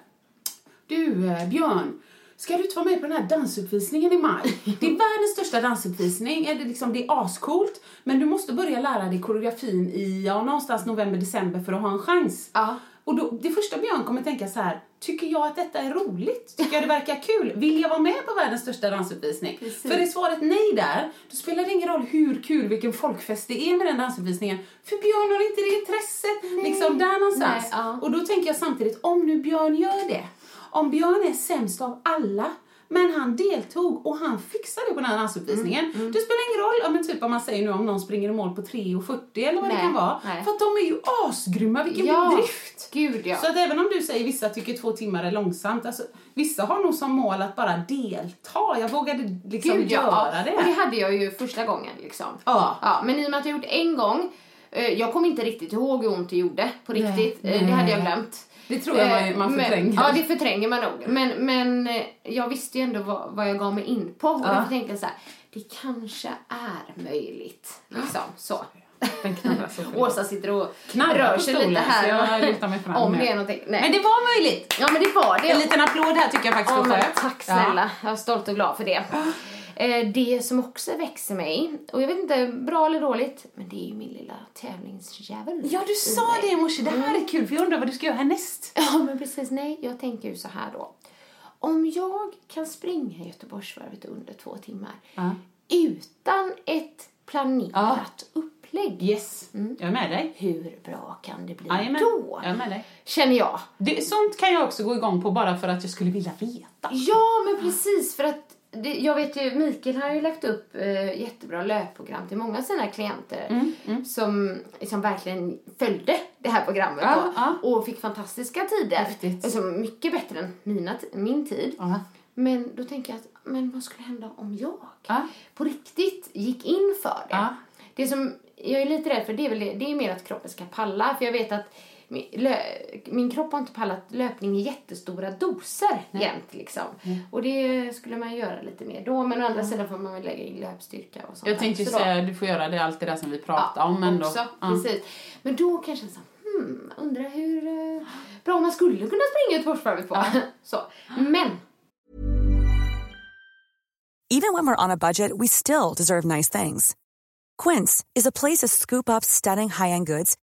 du eh, Björn, Ska du inte vara med på den här dansuppvisningen i maj? Det är världens största dansuppvisning. Det är, liksom, det är ascoolt. Men du måste börja lära dig koreografin i ja, någonstans november, december för att ha en chans. Ja. Och då, det första Björn kommer tänka så här, tycker jag att detta är roligt? Tycker jag det verkar kul? Vill jag vara med på världens största dansuppvisning? Precis. För är svaret nej där, då spelar det ingen roll hur kul, vilken folkfest det är med den dansuppvisningen. För Björn har inte det intresset, liksom där någonstans. Nej, ja. Och då tänker jag samtidigt, om nu Björn gör det, om Björn är sämst av alla Men han deltog och han fixade det på den här dansuppvisningen. Mm, Det spelar ingen roll, men typ om man säger nu om någon springer i mål på 3.40 eller vad det Nej, kan vara. nej. För att de är ju asgrymma, vilken Ja, bedrift! gud ja. Så att även om du säger vissa tycker två timmar är långsamt, alltså, vissa har nog som mål att bara delta. Jag vågade liksom Gud, göra ja. det. Och det hade jag ju första gången liksom. Ja. ja. Men i och med att jag gjort en gång, eh, jag kom inte riktigt ihåg hur ont det gjorde på riktigt. Eh, nej. Det hade jag glömt. Det tror jag man, man Eh, förtränger. Men, ja, det förtränger man nog. Men, men eh, jag visste ju ändå vad, vad jag gav mig in på. Och Ja. därför tänkte jag så här, det kanske är möjligt. Liksom, så. Den så Åsa sitter och Knarrar rör sig stolen, lite här. Om det är någonting. Nej. Men det var möjligt! Ja men det var det. En liten applåd här tycker jag faktiskt Ja, tack snälla. Jag är stolt och glad för det. Eh, Det som också växer mig, och jag vet inte, bra eller dåligt, men det är ju min lilla tävlingsdjävul. Ja, du sa det i morse. Det här är kul för jag undrar vad du ska göra härnäst. Ja, men precis. Nej, jag tänker ju så här då. Om jag kan springa Göteborgsvarvet under två timmar Ja. utan ett planerat upplägg, Yes, jag är med dig. hur bra kan det bli Jajamän, då? jag är med dig. Känner jag. Det, sånt kan jag också gå igång på bara för att jag skulle vilja veta. Ja, men precis. För att det, jag vet ju, Mikael har ju lagt upp eh, jättebra löpprogram till många av sina klienter Mm, som liksom verkligen följde det här programmet Ja, då, ja. och fick fantastiska tider. Häftigt. Alltså, mycket bättre än mina, min tid. Ja. Men då tänker jag att, men vad skulle hända om jag Ja. på riktigt gick in för det? Det som jag är lite rädd för det är, väl, det är mer att kroppen ska palla. För jag vet att min, min kropp har inte pallat löpning i jättestora doser jämt liksom. Och det skulle man göra lite mer då. Men å andra sidan får man väl lägga in löpstyrka och sånt Jag tänkte ju Så då- säga, du får göra det, allt det där som vi pratade Ja, om. Men också, då, ja. precis. Men då kanske jag så, hmm, undrar hur eh, bra man skulle kunna springa Göteborgsvarvet på. så. Men Even when we're on a budget, we still deserve nice things. Quince is a place to scoop up stunning high-end goods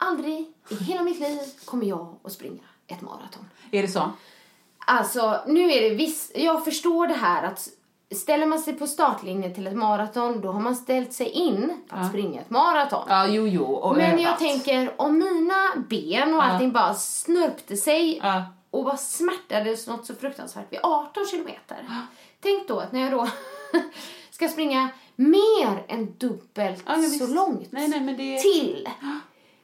Aldrig i hela mitt liv kommer jag att springa ett maraton. Är det så? Alltså, nu är det visst, jag förstår det här att ställer man sig på startlinjen till ett maraton, då har man ställt sig in att springa ett maraton. Ja, jo, jo. Och Men jag övat. tänker, om mina ben och allting bara snörpte sig Ja. och bara smärtades något så fruktansvärt vid 18 kilometer. Tänk då att när jag då ska springa mer än dubbelt Ja, så långt Nej, nej, men det- till.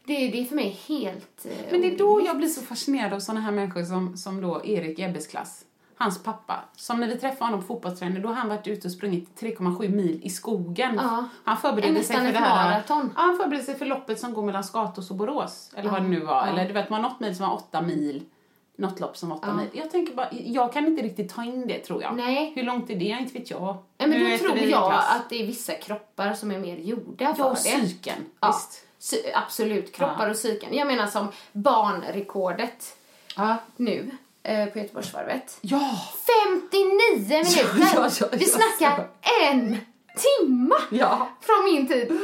Det, det är för mig helt... eh, Men det är då jag blir så fascinerad av såna här människor som, som då Erik Ebbes klass. Hans pappa. Som när vi träffade honom på fotbollsträning, då har han varit ute och sprungit 3,7 mil i skogen. Ja. Han förberedde sig för det här. maraton. Ja, han förberedde sig för loppet som går mellan Skatås och Borås. Eller vad det nu var. Eller du vet, man har något mil som var 8 mil. Något lopp som var 8 mil. Jag tänker bara, jag kan inte riktigt ta in det tror jag. Nej. Hur långt är det? Inte vet jag. Nej, men Nu då tror jag klass. att det är vissa kroppar som är mer gjorda Ja, för och det. psyken. Ja, Visst. Absolut, kroppar Ja. och psyken. Jag menar som barnrekordet Ja. nu eh, på Göteborgsvarvet. Ja! 59 minuter! ja, ja, Vi ja, snackar en timma Ja. från min tid.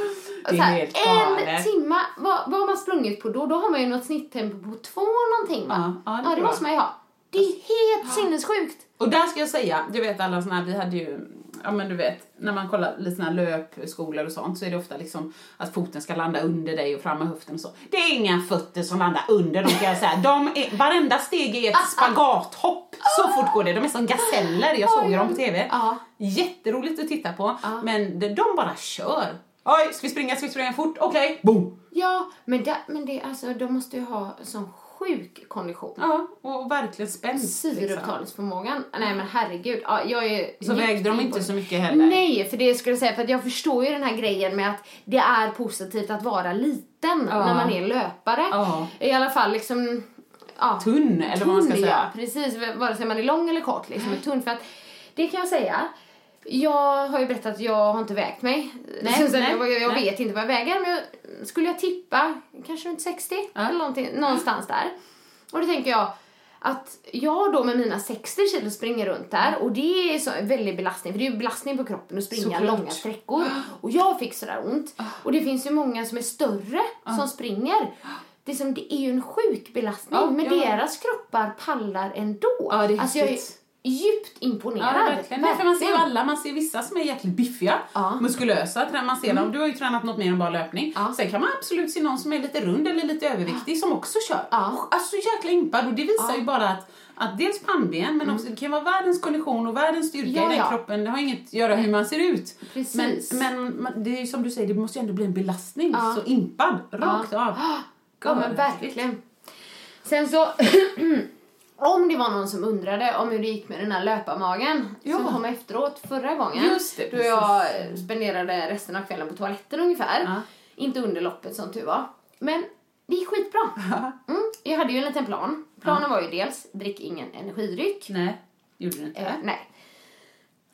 Det är här, helt en timma, vad, vad har man sprungit på då? Då har man ju något snitttempo på två någonting va? Ja, ja, det tror det måste man ju ha. Det är helt sinnessjukt. Och där ska jag säga, du vet alla såna här, vi hade ju, ja men du vet, när man kollar lite såna här löpskolor och sånt så är det ofta liksom att foten ska landa under dig och fram med höften och så. Det är inga fötter som landar under dem kan jag säga. De är, varenda steg är ett spagathopp. Så fort går det. De är som gaseller, jag såg ju dem på TV. Jätteroligt att titta på. Men de, bara kör. Oj, ska vi springa, ska vi springa fort? Okej, boom! Ja, men, det, men det, alltså, de måste ju ha sån sjuk kondition. Ja, och verkligen spänst. Liksom. Syreupptagningsförmågan. Nej men herregud. Ja, jag är Så vägde de inte så mycket heller. Nej, för det skulle jag säga, för att jag förstår ju den här grejen med att det är positivt att vara liten Ja. när man är löpare. Ja. I alla fall liksom, ja. Tunn, eller vad man ska säga. Ja, precis. Vare sig man är lång eller kort liksom, tunn. För att, det kan jag säga. Jag har ju berättat att jag har inte vägt mig. Nej, Så nej, jag, jag nej. vet inte vad jag väger, men jag, skulle jag tippa kanske runt 60 eller någonting, någonstans där. Och då tänker jag att jag då med mina 60 kilo springer runt där och det är så en väldig belastning för det är ju belastning på kroppen att springa Såklart. långa sträckor och jag fick sådär ont och det finns ju många som är större som springer det är, som, det är ju en sjuk belastning Ja, men ja. deras kroppar pallar ändå. Ja, det är alltså jag är. Djupt imponerad. Ja, verkligen. För man ser ju alla, man ser vissa som är jäkligt biffiga, Ja. muskulösa, man ser dem. Du har ju tränat något mer än bara löpning. Ja. Sen kan man absolut se någon som är lite rund eller lite överviktig som också kör. Ja. Alltså jäkla impad och det visar ju bara att att dels pannben, men också det kan vara världens kondition och världens styrka Ja, i den ja. kroppen. Det har inget att göra hur man ser ut. Precis. Men, men det är som du säger, det måste ju ändå bli en belastning. Ja. Så impad, rakt av. Ja men verkligen. Sen så, om det var någon som undrade om hur det gick med den här löparmagen Ja. som kom efteråt förra gången. Just det, då jag spenderade resten av kvällen på toaletten ungefär. Ja. Inte under loppet som tur var. Men det gick skitbra. Mm. Jag hade ju en liten plan. Planen var ju dels, drick ingen energidryck. Nej, gjorde du inte. Eh, nej.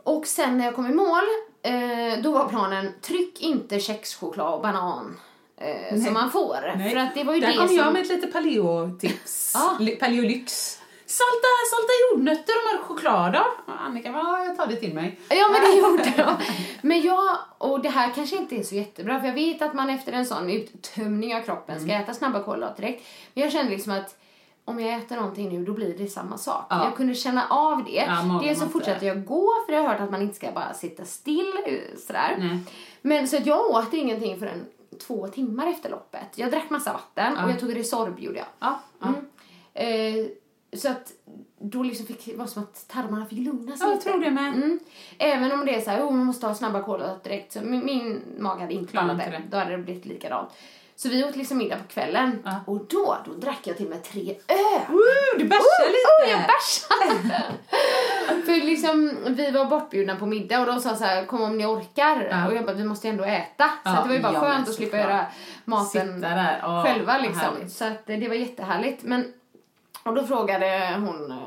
Och sen när jag kom i mål, eh, då var planen tryck inte kexchoklad och banan eh, som man får. Nej. För att det var ju Där det kom som... jag med ett lite paleo-tips. Ja. Li- Paleolyx. Salta, salta jordnötter och mörk choklad då? Och Annika bara, ja, jag tar det till mig. Ja men det gjorde jag. Men jag, och det här kanske inte är så jättebra för jag vet att man efter en sån uttömning av kroppen ska Mm. äta snabba kolhydrater direkt. Men jag kände liksom att om jag äter någonting nu då blir det samma sak. Ja. Jag kunde känna av det. Ja, Dels så fortsatte jag gå för jag har hört att man inte ska bara sitta still eh, sådär. Nej. Men så att jag åt ingenting förrän två timmar efter loppet. Jag drack massa vatten och jag tog Resorb gjorde jag. Ja, ja. Mm. Eh, så att då liksom fick det var som att tarmarna fick lugna sig Ja, lite. tror det med. Mm. Även om det är så här, oh, man måste ha snabba kolhydrater direkt. Så min, min mage hade inte klarat det. Då hade det blivit likadant. Så vi åt liksom middag på kvällen. Ja. Och då, då drack jag till med tre öl. Woo, du bärsar lite! Oh, jag bärsade! För liksom, vi var bortbjudna på middag och de sa så här, kom om ni orkar. Ja. Och jag bara, vi måste ändå äta. Så Ja, att det var ju bara skönt att slippa göra maten själva liksom. Så att det var jättehärligt. Men, och då frågade hon, eh,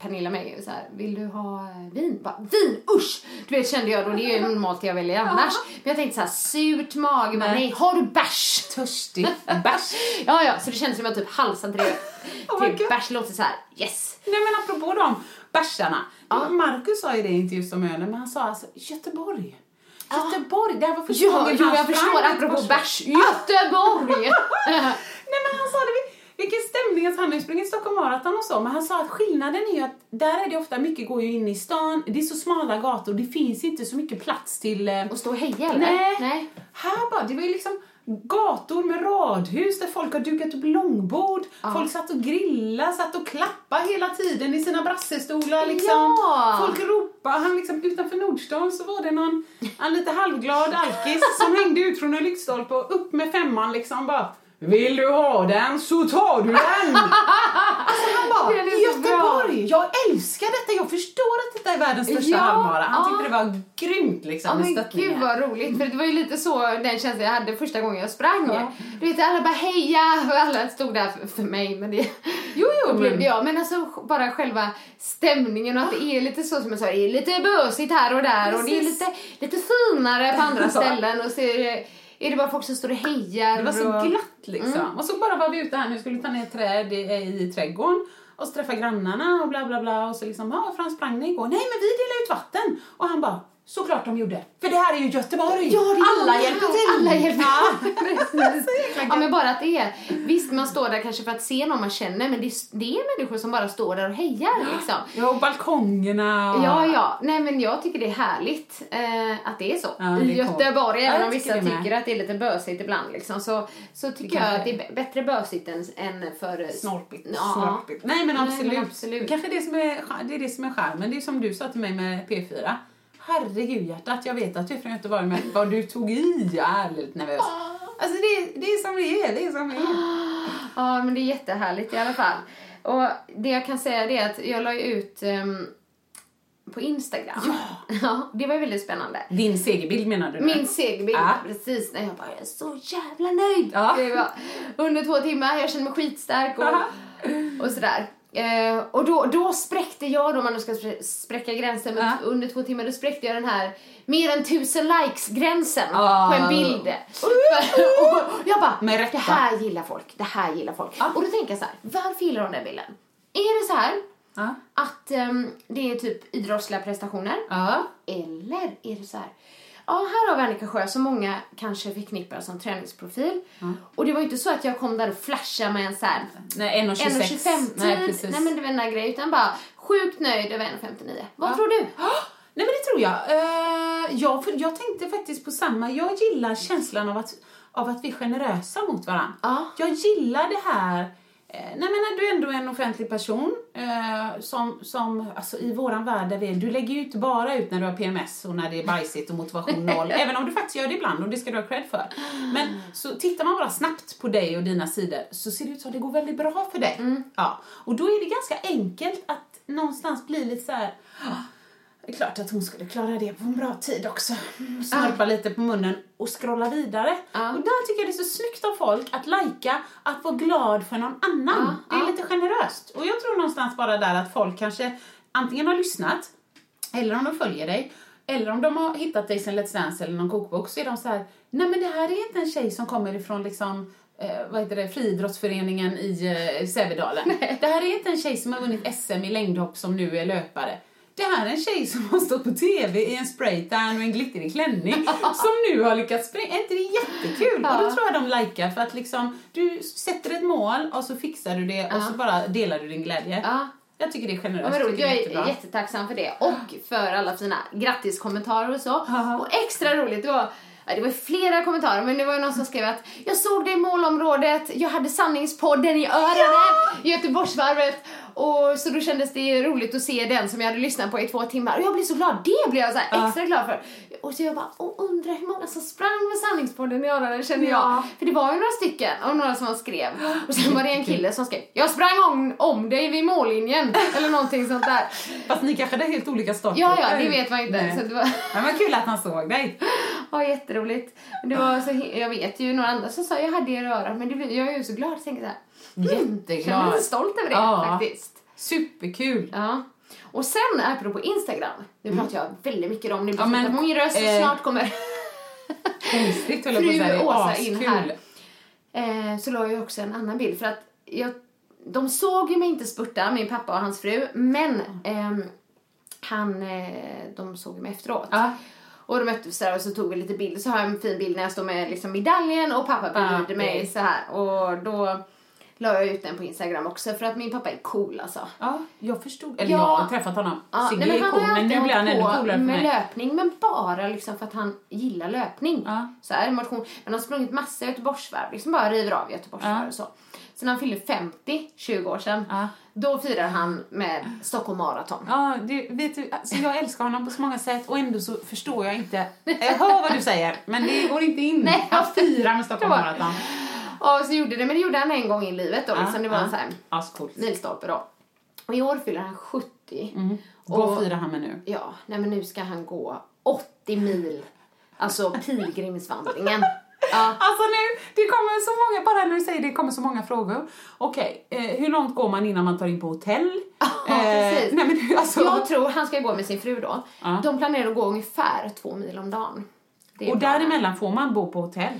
Pernilla mig så här, vill du ha eh, vin? Bara, vin, usch! Du vet kände jag då, det är ju normalt det jag väljer annars. Men jag tänkte så här, surt mage, Nej. nej, har du bärs? Törstig. Bärs. Ja, ja, så det kändes som att jag typ halsade till, Oh till God. bärs. låter så här, yes. Nej men apropå de bärsarna. Marcus sa ju det i intervjun om ölen, men han sa alltså Göteborg. Göteborg, det här var första Ja, gången jo, jag förstår apropå bärs. Göteborg! Nej men han sa det, vilken stämning, alltså han har ju sprungit Stockholm Marathon och så, men han sa att skillnaden är ju att där är det ofta, mycket går ju in i stan, det är så smala gator, det finns inte så mycket plats till... eh, Och stå och heja eller? Nej. Nej. Här bara, det var ju liksom gator med radhus där folk har dukat upp långbord, folk satt och grillade, satt och klappade hela tiden i sina brassestolar liksom. Ja. Folk ropade, han liksom utanför Nordstan så var det någon, en lite halvglad alkis som hängde ut från en lyktstolpe och upp med femman liksom bara vill du ha den så tar du den! alltså han bara, Det är så Göteborg! Jag älskar detta, jag förstår att detta är världens största Ja, halvmara. Han ja. tyckte det var grymt liksom Ja med men stöttningen. gud vad roligt, för det var ju lite så den känslan jag hade första gången jag sprang. Ja. Du vet alla bara heja och alla stod där för, för mig men det Jo, jo, men- jag. Men alltså bara själva stämningen och att det är lite så som jag sa, det är lite bösigt här och där och det är Precis. lite, lite finare på andra ställen och så är det, bara folk som står och hejar. Det var så och... glatt liksom. Mm. Och så bara var vi ute här nu, skulle ta ner träd i, i trädgården och så träffa grannarna och bla bla bla och så liksom, ja, Frans sprang ni igår? Nej men vi delade ut vatten. Och han bara, Såklart de gjorde. För det här är ju Göteborg. Ja, det är Alla hjälper till. Alla hjälper Ja. men bara att det är... Visst, man står där kanske för att se någon man känner, men det, det är människor som bara står där och hejar liksom. Ja, och balkongerna. och- Ja, ja. Nej, men jag tycker det är härligt eh, att det är så. Ja, I. Göteborg, Ja, även om tycker vissa med. tycker att det är lite bösigt ibland liksom, så, så tycker jag att det är bättre bösigt än, än för... Snorpigt. Ja, Snorpigt. Nej men Nej, absolut. men absolut. Kanske det som är, det är det som är charmen. Det är som du sa till mig med P4. Herregud hjärtat, jag vet att du är från Göteborg men vad du tog i, jag är lite nervös. Alltså det, det är som det är, det är som det är. Ja, men det är jättehärligt i alla fall. Och det jag kan säga är att jag la ut ehm, på Instagram. Ja. ja! Det var väldigt spännande. Din segerbild menar du? nu? Min segerbild, Ja. precis. När jag bara, jag är så jävla nöjd. Ja. Det var under två timmar, jag kände mig skitstark och, och sådär. Eh, och då, då spräckte jag, då, om man nu ska spr- spräcka gränsen, men Ja. under två timmar, då spräckte jag den här mer än tusen likes-gränsen Ah. på en bild. För- och jag bara, Med rätta. det här gillar folk, det här gillar folk. Och då tänker jag så här, varför gillar de den bilden? Är det så här Ja. att ehm, det är typ idrottsliga prestationer? Ja. Eller är det så här? Ja, här har vi Annika Sjö som många kanske förknippar som träningsprofil. Och det var inte så att jag kom där och flashade med en så här Nej, 1,26. 1,25 Nej, precis. Nej men det var den där grejen. Utan bara sjukt nöjd över 1,59. Vad tror du? Nej men det tror jag. Uh, jag, för jag tänkte faktiskt på samma. Jag gillar känslan av att, av att vi är generösa mot varandra. Ja. Jag gillar det här. Eh, nej men när du ändå är en offentlig person eh, som, som alltså i våran värld där vi är, du lägger ju inte bara ut när du har PMS och när det är bajsigt och motivation noll, även om du faktiskt gör det ibland och det ska du ha cred för. Men så tittar man bara snabbt på dig och dina sidor så ser det ut som att det går väldigt bra för dig. Ja. Och då är det ganska enkelt att någonstans bli lite så här. "Ah, det är klart att hon skulle klara det på en bra tid också. Snörpa lite på munnen och scrolla vidare. Ja. Och där tycker jag det är så snyggt av folk att lajka, att vara glad för någon annan. Ja, Det är ja. lite generöst. Och jag tror någonstans bara där att folk kanske antingen har lyssnat, eller om de följer dig, eller om de har hittat dig sen Let's Dance eller någon kokbok så är de så här, nej men det här är inte en tjej som kommer ifrån liksom Eh, vad heter det, friidrottsföreningen i eh, Sävedalen. Det här är inte en tjej som har vunnit SM i längdhopp som nu är löpare. Det här är en tjej som har stått på TV i en spraytan och en glittrig klänning som nu har lyckats springa. Är inte det jättekul? Och då tror jag de likar för att liksom, du sätter ett mål och så fixar du det och så bara delar du din glädje. Ja. Jag tycker det är Ja, generöst. tycker Jag är jättebra. jättetacksam för det. Och för alla fina grattiskommentarer och så. Ja. Och extra roligt, det var, ja, det var flera kommentarer, men det var någon som skrev att jag såg dig i målområdet, jag hade sanningspodden i öronen i Göteborgsvarvet. Och så då kändes det roligt att se den som jag hade lyssnat på i två timmar. Och jag blev så glad, det blev jag så extra glad för. Och så jag bara, och undrar hur många som sprang med sanningspodden i öronen kände jag. För det var ju några stycken och några som skrev. Och sen var det en kille som skrev, jag sprang om, om dig vid mållinjen. Eller någonting sånt där. Fast ni kanske hade helt olika starter. Ja, ja, det vet man inte. Nej. Så det var, Men vad kul att han såg dig. ja, jätteroligt. Det var så, jag vet ju några andra som sa jag hade er örat, men det jag är ju så glad. Tänkte så här, jag är Jätteglad. stolt över det Ja. faktiskt. Superkul. Ja. Och sen apropå Instagram, nu pratar jag väldigt mycket om, ni Ja, men, min röst, eh, snart kommer Konstigt fru Åsa in askul. här. Eh, så la jag också en annan bild för att jag, de såg ju mig inte spurta, min pappa och hans fru, men ehm, han, eh, de såg mig efteråt. Ja. Och då möttes där och så tog vi lite bilder. Så har jag en fin bild när jag står med liksom medaljen och pappa bredvid Ja, mig så här. Och då la jag ut den på Instagram också för att min pappa är cool alltså. Ja, jag förstod. Eller Ja. jag har träffat honom. Ja, Sigge nej, är cool, men nu blir han ännu coolare för med mig. löpning, men bara liksom för att han gillar löpning. Ja. Så här, motion. Men han har sprungit massa Göteborgsvarv, liksom bara river av Göteborgsvarv Ja. och så. Sen han fyllde 50, 20 år sedan, Ja. då firar han med Stockholm Marathon. Ja, det, vet du, alltså jag älskar honom på så många sätt och ändå så förstår jag inte. Jag hör vad du säger, men det går inte in. Nej, Han firar med Stockholm. Marathon. Och så gjorde det, men det gjorde han en gång i livet då, liksom. Det var ja. en sån här Ascoolt. milstolpe då. Och i år fyller han 70. Mm. Vad Och- firar han med nu? Ja, nej men nu ska han gå 80 mil. Alltså pilgrimsvandringen. Ja. Alltså nu, det kommer så många, bara när du säger det, kommer så många frågor. Okej, eh, hur långt går man innan man tar in på hotell? Ja, precis. nej men alltså. Jag tror han ska gå med sin fru då. Ja. De planerar att gå ungefär två mil om dagen. Och däremellan får man bo på hotell?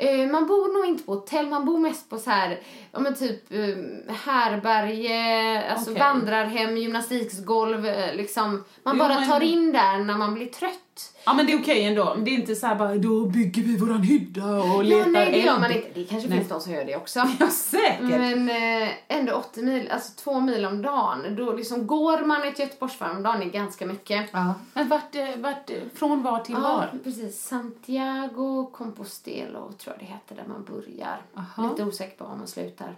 Eh, man bor nog inte på hotell, man bor mest på så här, ja men typ eh, härberge, alltså Okej. vandrarhem, gymnastiksgolv, eh, liksom. Man Jo, bara men- tar in där när man blir trött Ja men det är okej ändå. Det är inte så här bara då bygger vi våran hydda och letar Ja, nej, det gör man inte. Det kanske Nej. finns de som gör det också. Ja säkert. Men eh, ändå 80 mil, alltså två mil om dagen. Då liksom går man ett Göteborgsvarv om dagen är ganska mycket. Ja. Men vart, eh, vart, eh, från var till Ja, var? precis. Santiago Compostelo tror jag det heter där man börjar. Aha. Lite osäker på var man slutar.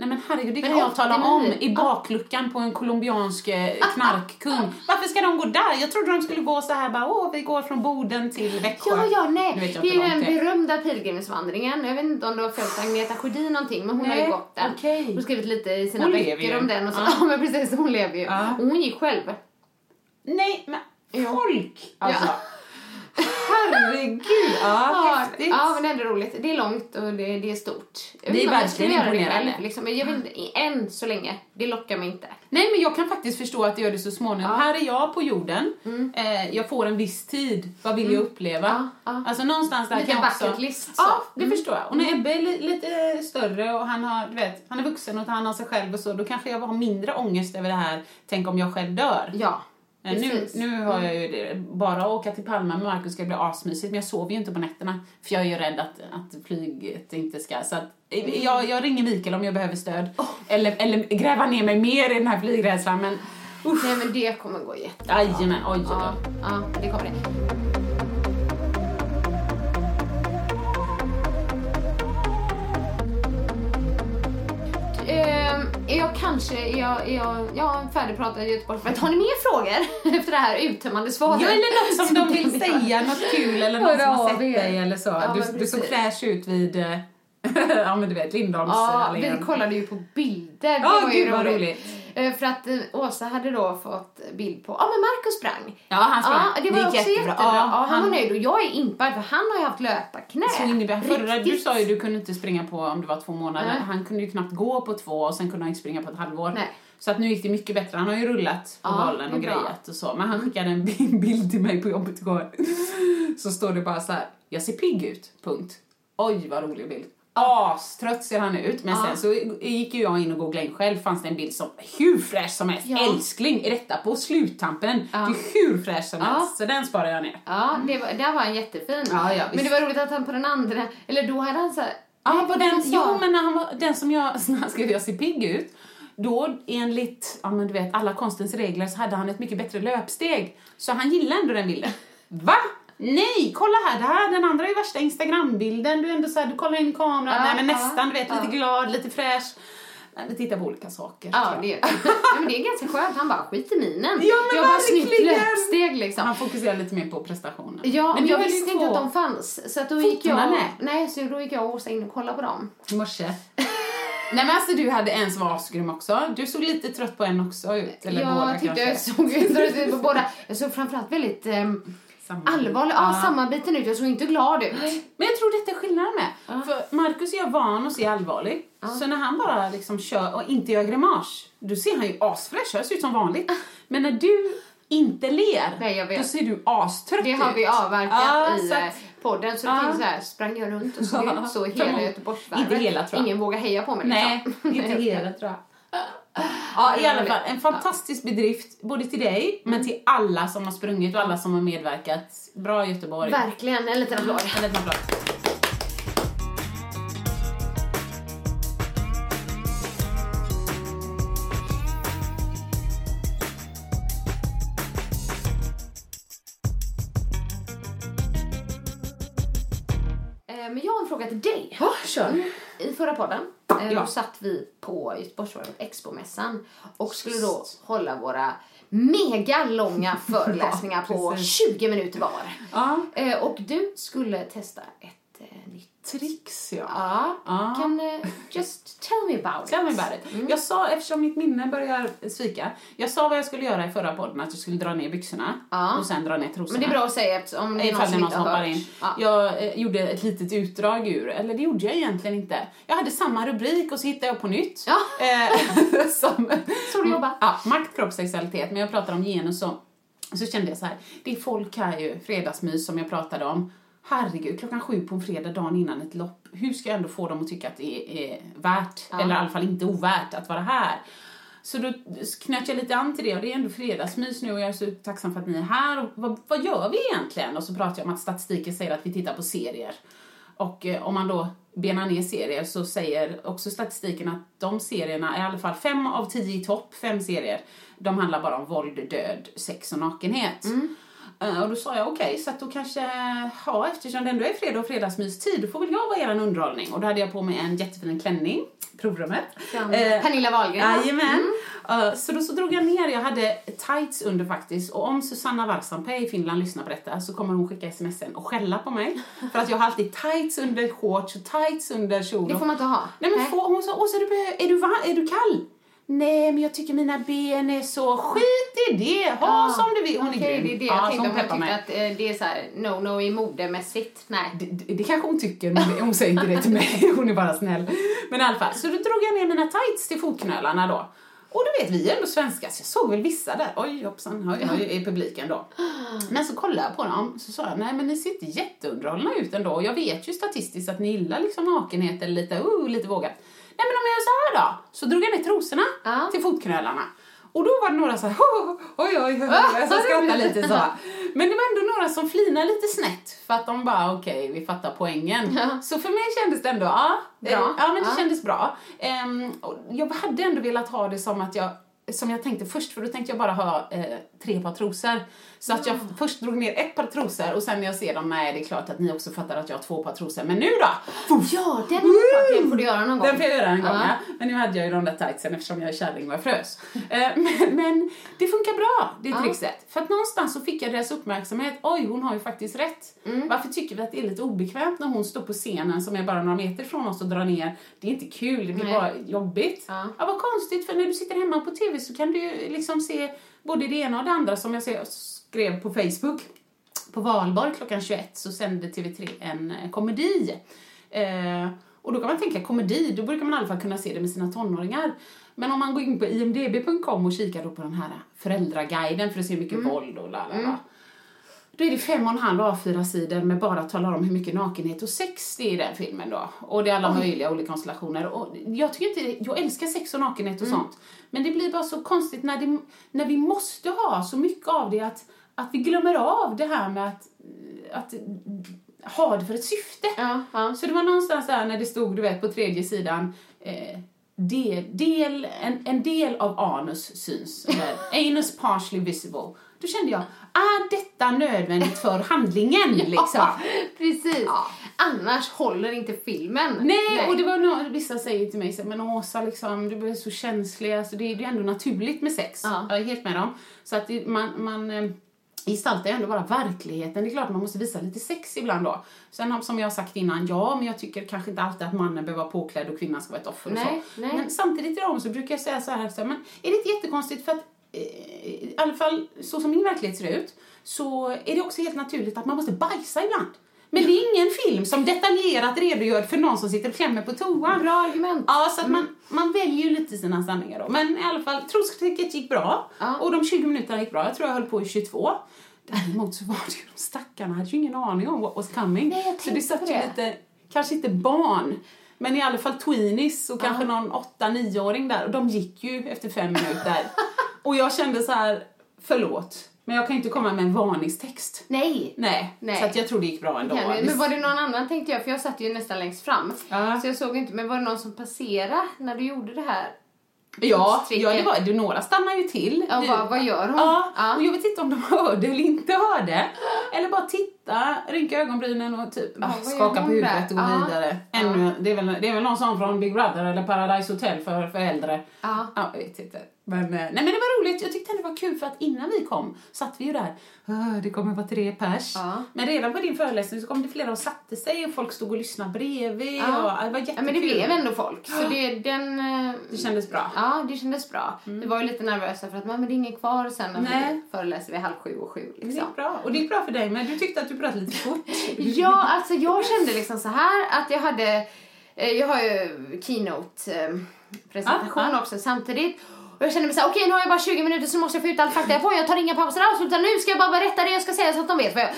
Nej men herregud, det kan jag 80 tala om i bakluckan på en colombiansk eh, knarkkung. Varför ska de gå där? Jag trodde de skulle gå så här bara, åh vi går från Boden till Växjö. Ja, ja, nej. Det är ju den berömda pilgrimsvandringen. Jag vet inte om du har följt Agneta Sjödin någonting, men hon har ju Nej, gått den. okej. Hon har skrivit lite i sina Hon böcker om den och så. Ja. Ja, men precis, hon lever ju. Ja. Och hon gick själv. Nej men folk alltså. Ja. Herregud, ja, Ja, häftigt. ja, men det är ändå roligt. Det är långt och det, det är stort. Jag Det är verkligen det imponerande. Liksom. Jag inte, än så länge. Det lockar mig inte. Nej men jag kan faktiskt förstå att det gör det så småningom. Här är jag på jorden, Mm. eh, jag får en viss tid, vad vill jag uppleva? Ja, ja. Alltså någonstans där Lite kan jag också... list, så. Ja, det Mm. förstår jag. Och när Ebbe är li- lite större och han, har, du vet, han är vuxen och tar hand om sig själv och så, då kanske jag har mindre ångest över det här, tänk om jag själv dör. Ja, nu, precis. nu har jag ju det, bara åka till Palma med Markus ska bli asmysigt, men jag sover ju inte på nätterna. För jag är ju rädd att, att flyget inte ska... Så att, eh, jag, jag ringer Mikael om jag behöver stöd. Eller, eller gräva ner mig mer i den här flygrädslan, men Nej men det kommer gå jättebra. jajamän, oj, oj, Ja, oj. ja, det kommer det. Är jag kanske, är jag, är jag, jag är färdigpratad i Göteborg. Har ni mer frågor efter det här uttömmande svaret? Ja, eller något som de vill säga, något kul eller någon som har sett dig eller så. Ja, du, du såg fräsch ut vid, eh, ja men du vet, Lindholms Ja, vi kollade ju på bilder. Ja, ju gud, vad roligt. Eh, För att eh, Åsa hade då fått bild på, ja men Marcus sprang. Ja, han sprang. Ja, det var gick också jättebra. jättebra. Ja, han, han- var nöjd och jag är impad för han har ju haft löparknä. Så innebär, förra, du sa ju du kunde inte springa på om det var två månader. Nej. Han kunde ju knappt gå på två och sen kunde han inte springa på ett halvår. Nej. Så att nu gick det mycket bättre. Han har ju rullat på Ja, bollen det och grejat och så. Men han skickade en bi- bild till mig på jobbet igår. Så står det bara så här. Jag ser pigg ut. Punkt. Oj vad rolig bild. Astrött ser han ut. Men sen så gick ju jag in och googlade in själv. Fanns det en bild som hur fräsch som helst. Älskling, är detta på sluttampen? Det är hur fräsch som helst. Så den sparar jag ner. Ja, det var, där var han jättefin. Ja, ja, men det var roligt att han på den andra, eller då hade han så här, Ja, på den, jo, men när han var, den som jag, när han skrev jag ser pigg ut, då enligt, ja men du vet, alla konstens regler så hade han ett mycket bättre löpsteg. Så han gillade ändå den bilden. Va? Nej, kolla här, det här, den andra är värsta Instagram-bilden. Du är ändå så här, du kollar in i kameran, Ja, nej men ja, nästan, du vet, ja. lite glad, lite fräsch. Nej, Vi tittar på olika saker. Ja, det, ja, men det är ganska skönt. Han bara, skit i minen. Ja, men jag bara snyggt löpsteg liksom. Han fokuserar lite mer på prestationen. Ja, men jag visste inte att de fanns. Så att då gick jag, med. nej, så då gick jag och Åsa in och kollade på dem. i morse. Nej men alltså du hade en som var asgrym också. Du såg lite trött på en också ut. Eller båda jag tyckte kanske. jag såg ut på båda. Jag såg framförallt väldigt Samma. Allvarlig, ja. sammanbiten ut. Jag såg inte glad ut. Men jag tror detta är skillnaden med. För Marcus är van att se allvarlig. Så när han bara liksom kör och inte gör grimas, då ser han ju asfräsch ut. ser ut som vanligt. Men när du inte ler, Nej, då ser du astrött Det har ut. vi avverkat Ja, i eh, att- podden. Så det Ja. så här, sprang jag runt och såg ut så hela. Göteborgsvarvet. Ingen vågar heja på mig Nej, liksom. inte hela tror jag. Ja, i alla fall. En fantastisk bedrift, både till dig, men till alla som har sprungit och alla som har medverkat. Bra Göteborg. Verkligen, en liten applåd. En liten applåd. Eh, Men jag har en fråga till dig. Ja, kör. I förra podden eh, Ja. då satt vi på Göteborgsvarvet Expo-mässan och skulle då hålla våra mega långa föreläsningar på precis. 20 minuter var. Ja. Eh, Och du skulle testa ett eh, nytt Tricks, ja. Ja, Ja. kan eh, just tell me about Tell me it. about it. Jag sa, eftersom mitt minne börjar svika, jag sa vad jag skulle göra i förra podden, att jag skulle dra ner byxorna Ja. och sen dra ner trosorna. Men det är bra att säga eftersom det är någon som inte har hört. in. Ja. Jag eh, gjorde ett litet utdrag ur, eller det gjorde jag egentligen inte. Jag hade samma rubrik och så hittade jag på nytt. Ja. Eh, som, Så du jobbar. Ja, makt, kropp, sexualitet. Men jag pratar om genus och så kände jag så här, det är folk här ju, fredagsmys som jag pratade om. Herregud, klockan sju på en fredag, dagen innan ett lopp. Hur ska jag ändå få dem att tycka att det är, är värt, eller i alla fall inte ovärt, att vara här? Så då knöt jag lite an till det och det är ändå fredagsmys nu och jag är så tacksam för att ni är här. Och vad, vad gör vi egentligen? Och så pratar jag om att statistiken säger att vi tittar på serier. Och eh, om man då benar ner serier så säger också statistiken att de serierna, i alla fall fem av tio i topp, fem serier, de handlar bara om våld, död, sex och nakenhet. Eh, och då sa jag okej, så att då kanske, ja eftersom det ändå är fredag och fredagsmystid, då får väl jag vara er underhållning. Och då hade jag på mig en jättefin klänning, provrummet. Från Eh, Pernilla Wahlgren. Jajamän. Uh, så då så drog jag ner, jag hade tights under faktiskt. Och om Susanna Varsampe i Finland lyssnar på detta så kommer hon skicka smsen och skälla på mig. För att jag har alltid tights under shorts och tights under kjol. Det får man inte ha. Nej men få, hon sa, Åsa du behöver, är du, är du kall? Nej men jag tycker mina ben är så, skit i det, ha som du vill. Hon är Okej, grym. det är det Ja, jag så tänkte hon tyckte mig. att eh, det är så här no-no i modemässigt. Nej. Det, det, det kanske hon tycker, men hon säger inte det till mig. Hon är bara snäll. Men i alla fall, så då drog jag ner mina tights till fotknölarna då. Och du vet, vi är ändå svenskar, så jag såg väl vissa där, oj hoppsan, oj, oj, i publiken då. Men så kollade jag på dem, så sa jag, nej men ni ser inte jätteunderhållna ut ändå. Och Jag vet ju statistiskt att ni gillar liksom nakenhet eller lite, uh, lite vågat. Nej men om jag gör så här då, så drog jag ner trosorna Ja. till fotknölarna. Och då var det några så här, oj, oj, oj, oj, som skrattade lite så. Men det var ändå några som flinade lite snett för att de bara, okej, vi fattar poängen. Så för mig kändes det ändå, ja, Bra. eh, ja men det Ja. kändes bra. Och jag hade ändå velat ha det som att jag som jag tänkte först, för då tänkte jag bara ha eh, tre par trosor. Så att jag först drog ner ett par trosor och sen när jag ser dem, nej det är klart att ni också fattar att jag har två par trosor. Men nu då! Ja, den uppfattningen får du göra någon gång. Den får jag göra en gång, Ja. ja. Men nu hade jag ju de där tightsen eftersom jag är kärring och jag frös. Eh, men, men det funkar bra, det Ja. För att någonstans så fick jag deras uppmärksamhet. Oj, hon har ju faktiskt rätt. Mm. Varför tycker vi att det är lite obekvämt när hon står på scenen som är bara några meter från oss och drar ner? Det är inte kul, det blir Nej. bara jobbigt. Ja. Ja, vad konstigt, för när du sitter hemma på TV så kan du ju liksom se både det ena och det andra som jag ser- skrev på Facebook. På valborg klockan 21 så sände TV3 en eh, komedi. Eh, och då kan man tänka komedi, då brukar man i alla fall kunna se det med sina tonåringar. Men om man går in på imdb.com och kikar då på den här föräldraguiden för att se hur mycket våld och la la la. Då är det fem och en halv A4-sidor med bara talar om hur mycket nakenhet och sex det är i den filmen då. Och det är alla möjliga olika konstellationer. Och jag tycker inte, jag älskar sex och nakenhet och sånt. Men det blir bara så konstigt när, det, när vi måste ha så mycket av det att, att vi glömmer av det här med att, att ha det för ett syfte. Ja, ja. Så det var någonstans där när det stod, du vet, på tredje sidan eh, del, del, en, en del av anus syns. Eller anus partially visible. Då kände jag, är detta nödvändigt för handlingen? liksom? Ja, precis. Ja. Annars håller inte filmen. Nej, och det var nog, vissa säger till mig så men Åsa liksom, du blir så känslig, alltså det, det är ändå naturligt med sex. Ja. Jag är helt med dem. Så att det, man, man eh, gestaltar ju ändå bara verkligheten. Det är klart man måste visa lite sex ibland då. Sen som jag har sagt innan, ja men jag tycker kanske inte alltid att mannen behöver vara påklädd och kvinnan ska vara ett offer Nej, och så. nej. Men samtidigt till dem så brukar jag säga så här, så här men är det inte jättekonstigt för att eh, i alla fall så som min verklighet ser ut så är det också helt naturligt att man måste bajsa ibland. Men det är ingen film som detaljerat redogör för någon som sitter och klämmer på toan. Bra argument. Ja, så att man, man väljer ju lite sina sanningar då. Men i alla fall, troskricket gick bra. Ja. Och de 20 minuterna gick bra. Jag tror jag höll på i 22. Däremot så var det ju de stackarna hade ju ingen aning om what was coming. Nej, så det satt ju det. lite, kanske inte barn, men i alla fall tweenies och kanske någon 8-9-åring där. Och de gick ju efter fem minuter. och jag kände så här, förlåt, men jag kan inte komma med en varningstext. Nej. Nej, Nej. så att jag tror det gick bra ändå. Du? Men var det någon annan tänkte jag, för jag satt ju nästan längst fram. Ja. Så jag såg inte, men var det någon som passerade när du gjorde det här? Ja, ja det var, det, några stannar ju till. Ja, vad, vad gör hon? Ja, Ja. och jag vet inte om de hörde eller inte hörde. Eller bara titta, rynka ögonbrynen och typ Ja, ah, skaka på huvudet och gå Ja. vidare. Ja. Ännu, det, är väl, det är väl någon sån från Big Brother eller Paradise Hotel för, för äldre. Ja. Ja, jag vet inte. Men, eh, nej, men det var roligt. Jag tyckte det var kul för att innan vi kom satt vi ju där. "Ah, Det kommer vara tre pers. Ja. Men redan på din föreläsning så kom det flera och satte sig och folk stod och lyssnade bredvid. Ja. Och, det var jättekul. Ja, men det blev ändå folk. Så det, den... eh, Det kändes bra. Ja, det kändes bra. Vi var ju lite nervösa för att men det är ingen kvar sen när Nej. vi föreläser vid halv sju och sju. Det Liksom. gick bra. Och det gick bra för dig, men du tyckte att du pratade lite fort. Ja, alltså jag kände liksom så här att jag hade, eh, jag har ju keynote presentation Ah, ah. också samtidigt. Och jag kände mig såhär, okej nu har jag bara 20 minuter så måste jag få ut all fakta jag får. Jag tar inga pauser alls utan nu ska jag bara berätta det jag ska säga så att de vet. För jag,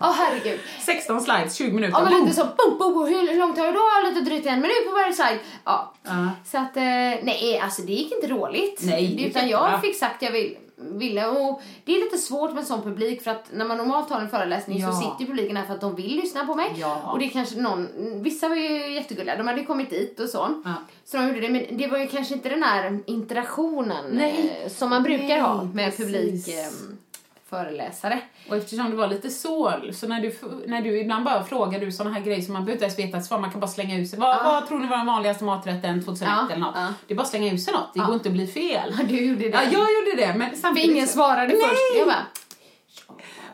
åh herregud. 16 slides, 20 minuter. Ja men lite så, boom, boom, boom. Hur, hur långt har jag då? Lite drygt en minut på varje slide. Ja. Ja. Så att, eh, nej alltså det gick inte dåligt. Nej, Utan jag fick sagt jag vill, ville och det är lite svårt med sån publik för att när man normalt har en föreläsning Ja. så sitter publiken här för att de vill lyssna på mig. Ja. Och det kanske någon, vissa var ju jättegulliga, de hade kommit dit och så. Ja. Så de gjorde det, men det var ju kanske inte den här interaktionen Nej. eh, som man brukar Nej, ha med precis. publik eh, föreläsare. Och eftersom det var lite så, så när du, när du ibland bara frågar du såna här grejer som man behöver inte ens veta ett svar, man kan bara slänga ut sig. Vad, vad tror ni var den vanligaste maträtten 2001 Ja, eller något? ja. Det är bara att slänga ut sig något, det Ja. går inte att bli fel. Du gjorde det. Ja, jag gjorde det, men För samtidigt... ingen svarade Nej! först. Jag bara,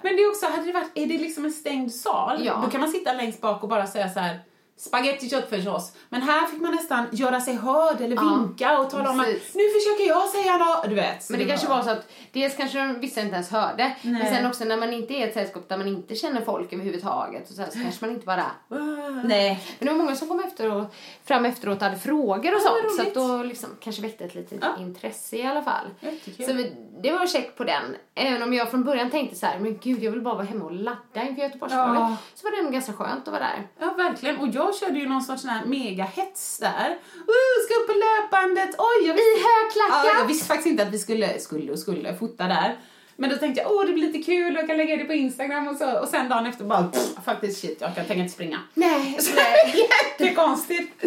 Men det är också, hade det varit, är det liksom en stängd sal, Ja. då kan man sitta längst bak och bara säga så här Spaghetti köttfärssås. Men här fick man nästan göra sig hörd eller Ja, vinka och tala om att precis. nu försöker jag säga något. Du vet. Men det kanske var så att dels kanske vissa inte ens hörde. Men Nej. sen också när man inte är ett sällskap där man inte känner folk överhuvudtaget och så, här, så kanske man inte bara Nej. Men det var många som kom efter och, fram efteråt och hade frågor och Ja, vad sånt. Så att då liksom kanske väckte ett litet Ja. intresse i alla fall. Jättekul. Så vi, det var check på den. Även om jag från början tänkte så här, men gud jag vill bara vara hemma och ladda inför Göteborgsvalet. Ja. Så var det ändå ganska skönt att vara där. Ja, verkligen. Och jag körde ju någon sorts sån här megahets där. Uh, ska upp på löpandet. Oj, jag visste, I högklackat! ja, jag visste faktiskt inte att vi skulle, skulle och skulle fota där. Men då tänkte jag, åh det blir lite kul och jag kan lägga det på Instagram och så. Och sen dagen efter bara, pff, faktiskt shit, jag kan tänka inte springa. Nej, Jättekonstigt.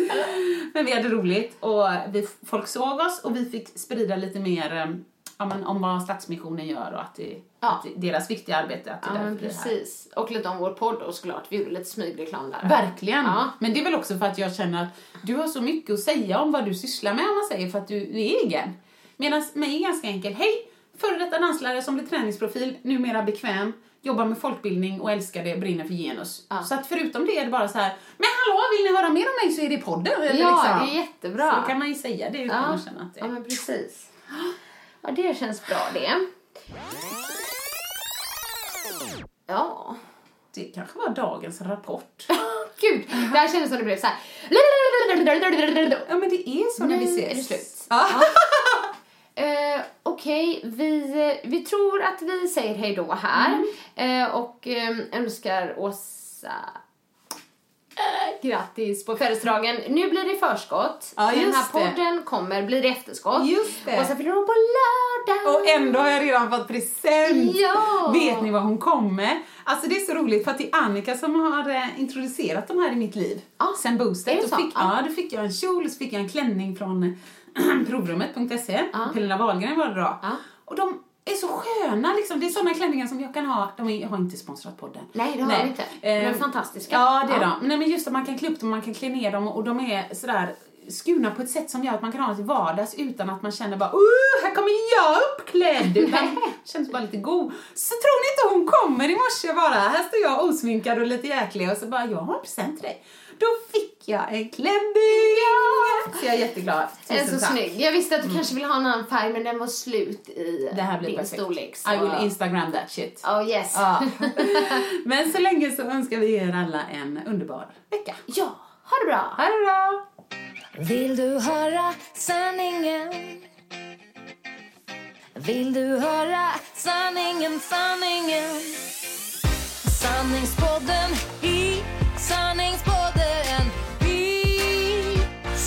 Men vi hade roligt och vi, folk såg oss och vi fick sprida lite mer eh, ja, men, om vad Stadsmissionen gör och att, det, Ja. att det, deras viktiga arbete. Att det Ja men precis. Och lite om vår podd och såklart. Vi gjorde lite smygreklam där. Verkligen. Ja. Men det är väl också för att jag känner att du har så mycket att säga om vad du sysslar med om man säger för att du är egen. Medan mig är ganska enkelt. Hej! Före detta danslärare som blir träningsprofil, numera bekväm, jobbar med folkbildning och älskar det, brinner för genus. Ja. Så att förutom det är det bara så här, men hallå, vill ni höra mer om mig så är det podden. Eller Ja, liksom. det är jättebra. Så då kan man ju säga det utan Ja. att känna att det Ja men precis. Ja det känns bra det. Ja. Det kanske var dagens rapport. Gud, det här kändes som det blev så här. Ja men det är så när vi Nu ses. är det slut. Ja. Eh, Okej, vi, vi tror att vi säger hej då här Mm. eh, och eh, önskar Åsa eh, grattis på födelsedagen. Nu blir det förskott. Ja, Den här det. podden kommer, blir det efterskott. Just det. Åsa fyller år på lördag. Och ändå har jag redan fått present! Ja. Vet ni vad hon kommer? Alltså det är så roligt för att det är Annika som har eh, introducerat de här i mitt liv. Ja. Sen boostet. Då så? fick, Ja. ja. då fick jag en kjol, så fick jag en klänning från provrummet.se. Ja. Pernilla Wahlgren var det då. Ja. Och de är så sköna liksom. Det är såna klänningar som jag kan ha. De är, jag har inte sponsrat podden. Nej, det har vi inte. De är Eh, fantastiska. Ja, det är Ja. de. Nej, men just att man kan klä upp dem, man kan klä ner dem och de är sådär skurna på ett sätt som gör att man kan ha dem till vardags utan att man känner bara uh, här kommer jag uppklädd. Utan känns bara lite god. Så tror ni inte hon kommer i morse bara? Här står jag osminkad och lite jäklig och så bara, jag har en present till dig. Då fick jag en klänning! Så jag är jätteglad. Den är Tusen så tack. snygg. Jag visste att du kanske ville ha en annan färg men den var slut i Det här blir din perfekt. storlek. Så... I will Instagram that shit. Oh yes. Ja. Men så länge så önskar vi er alla en underbar vecka. ja, ha det bra. Ha det bra! Vill du höra sanningen? Vill du höra sanningen, sanningen? Sanningspodden i sanningspodden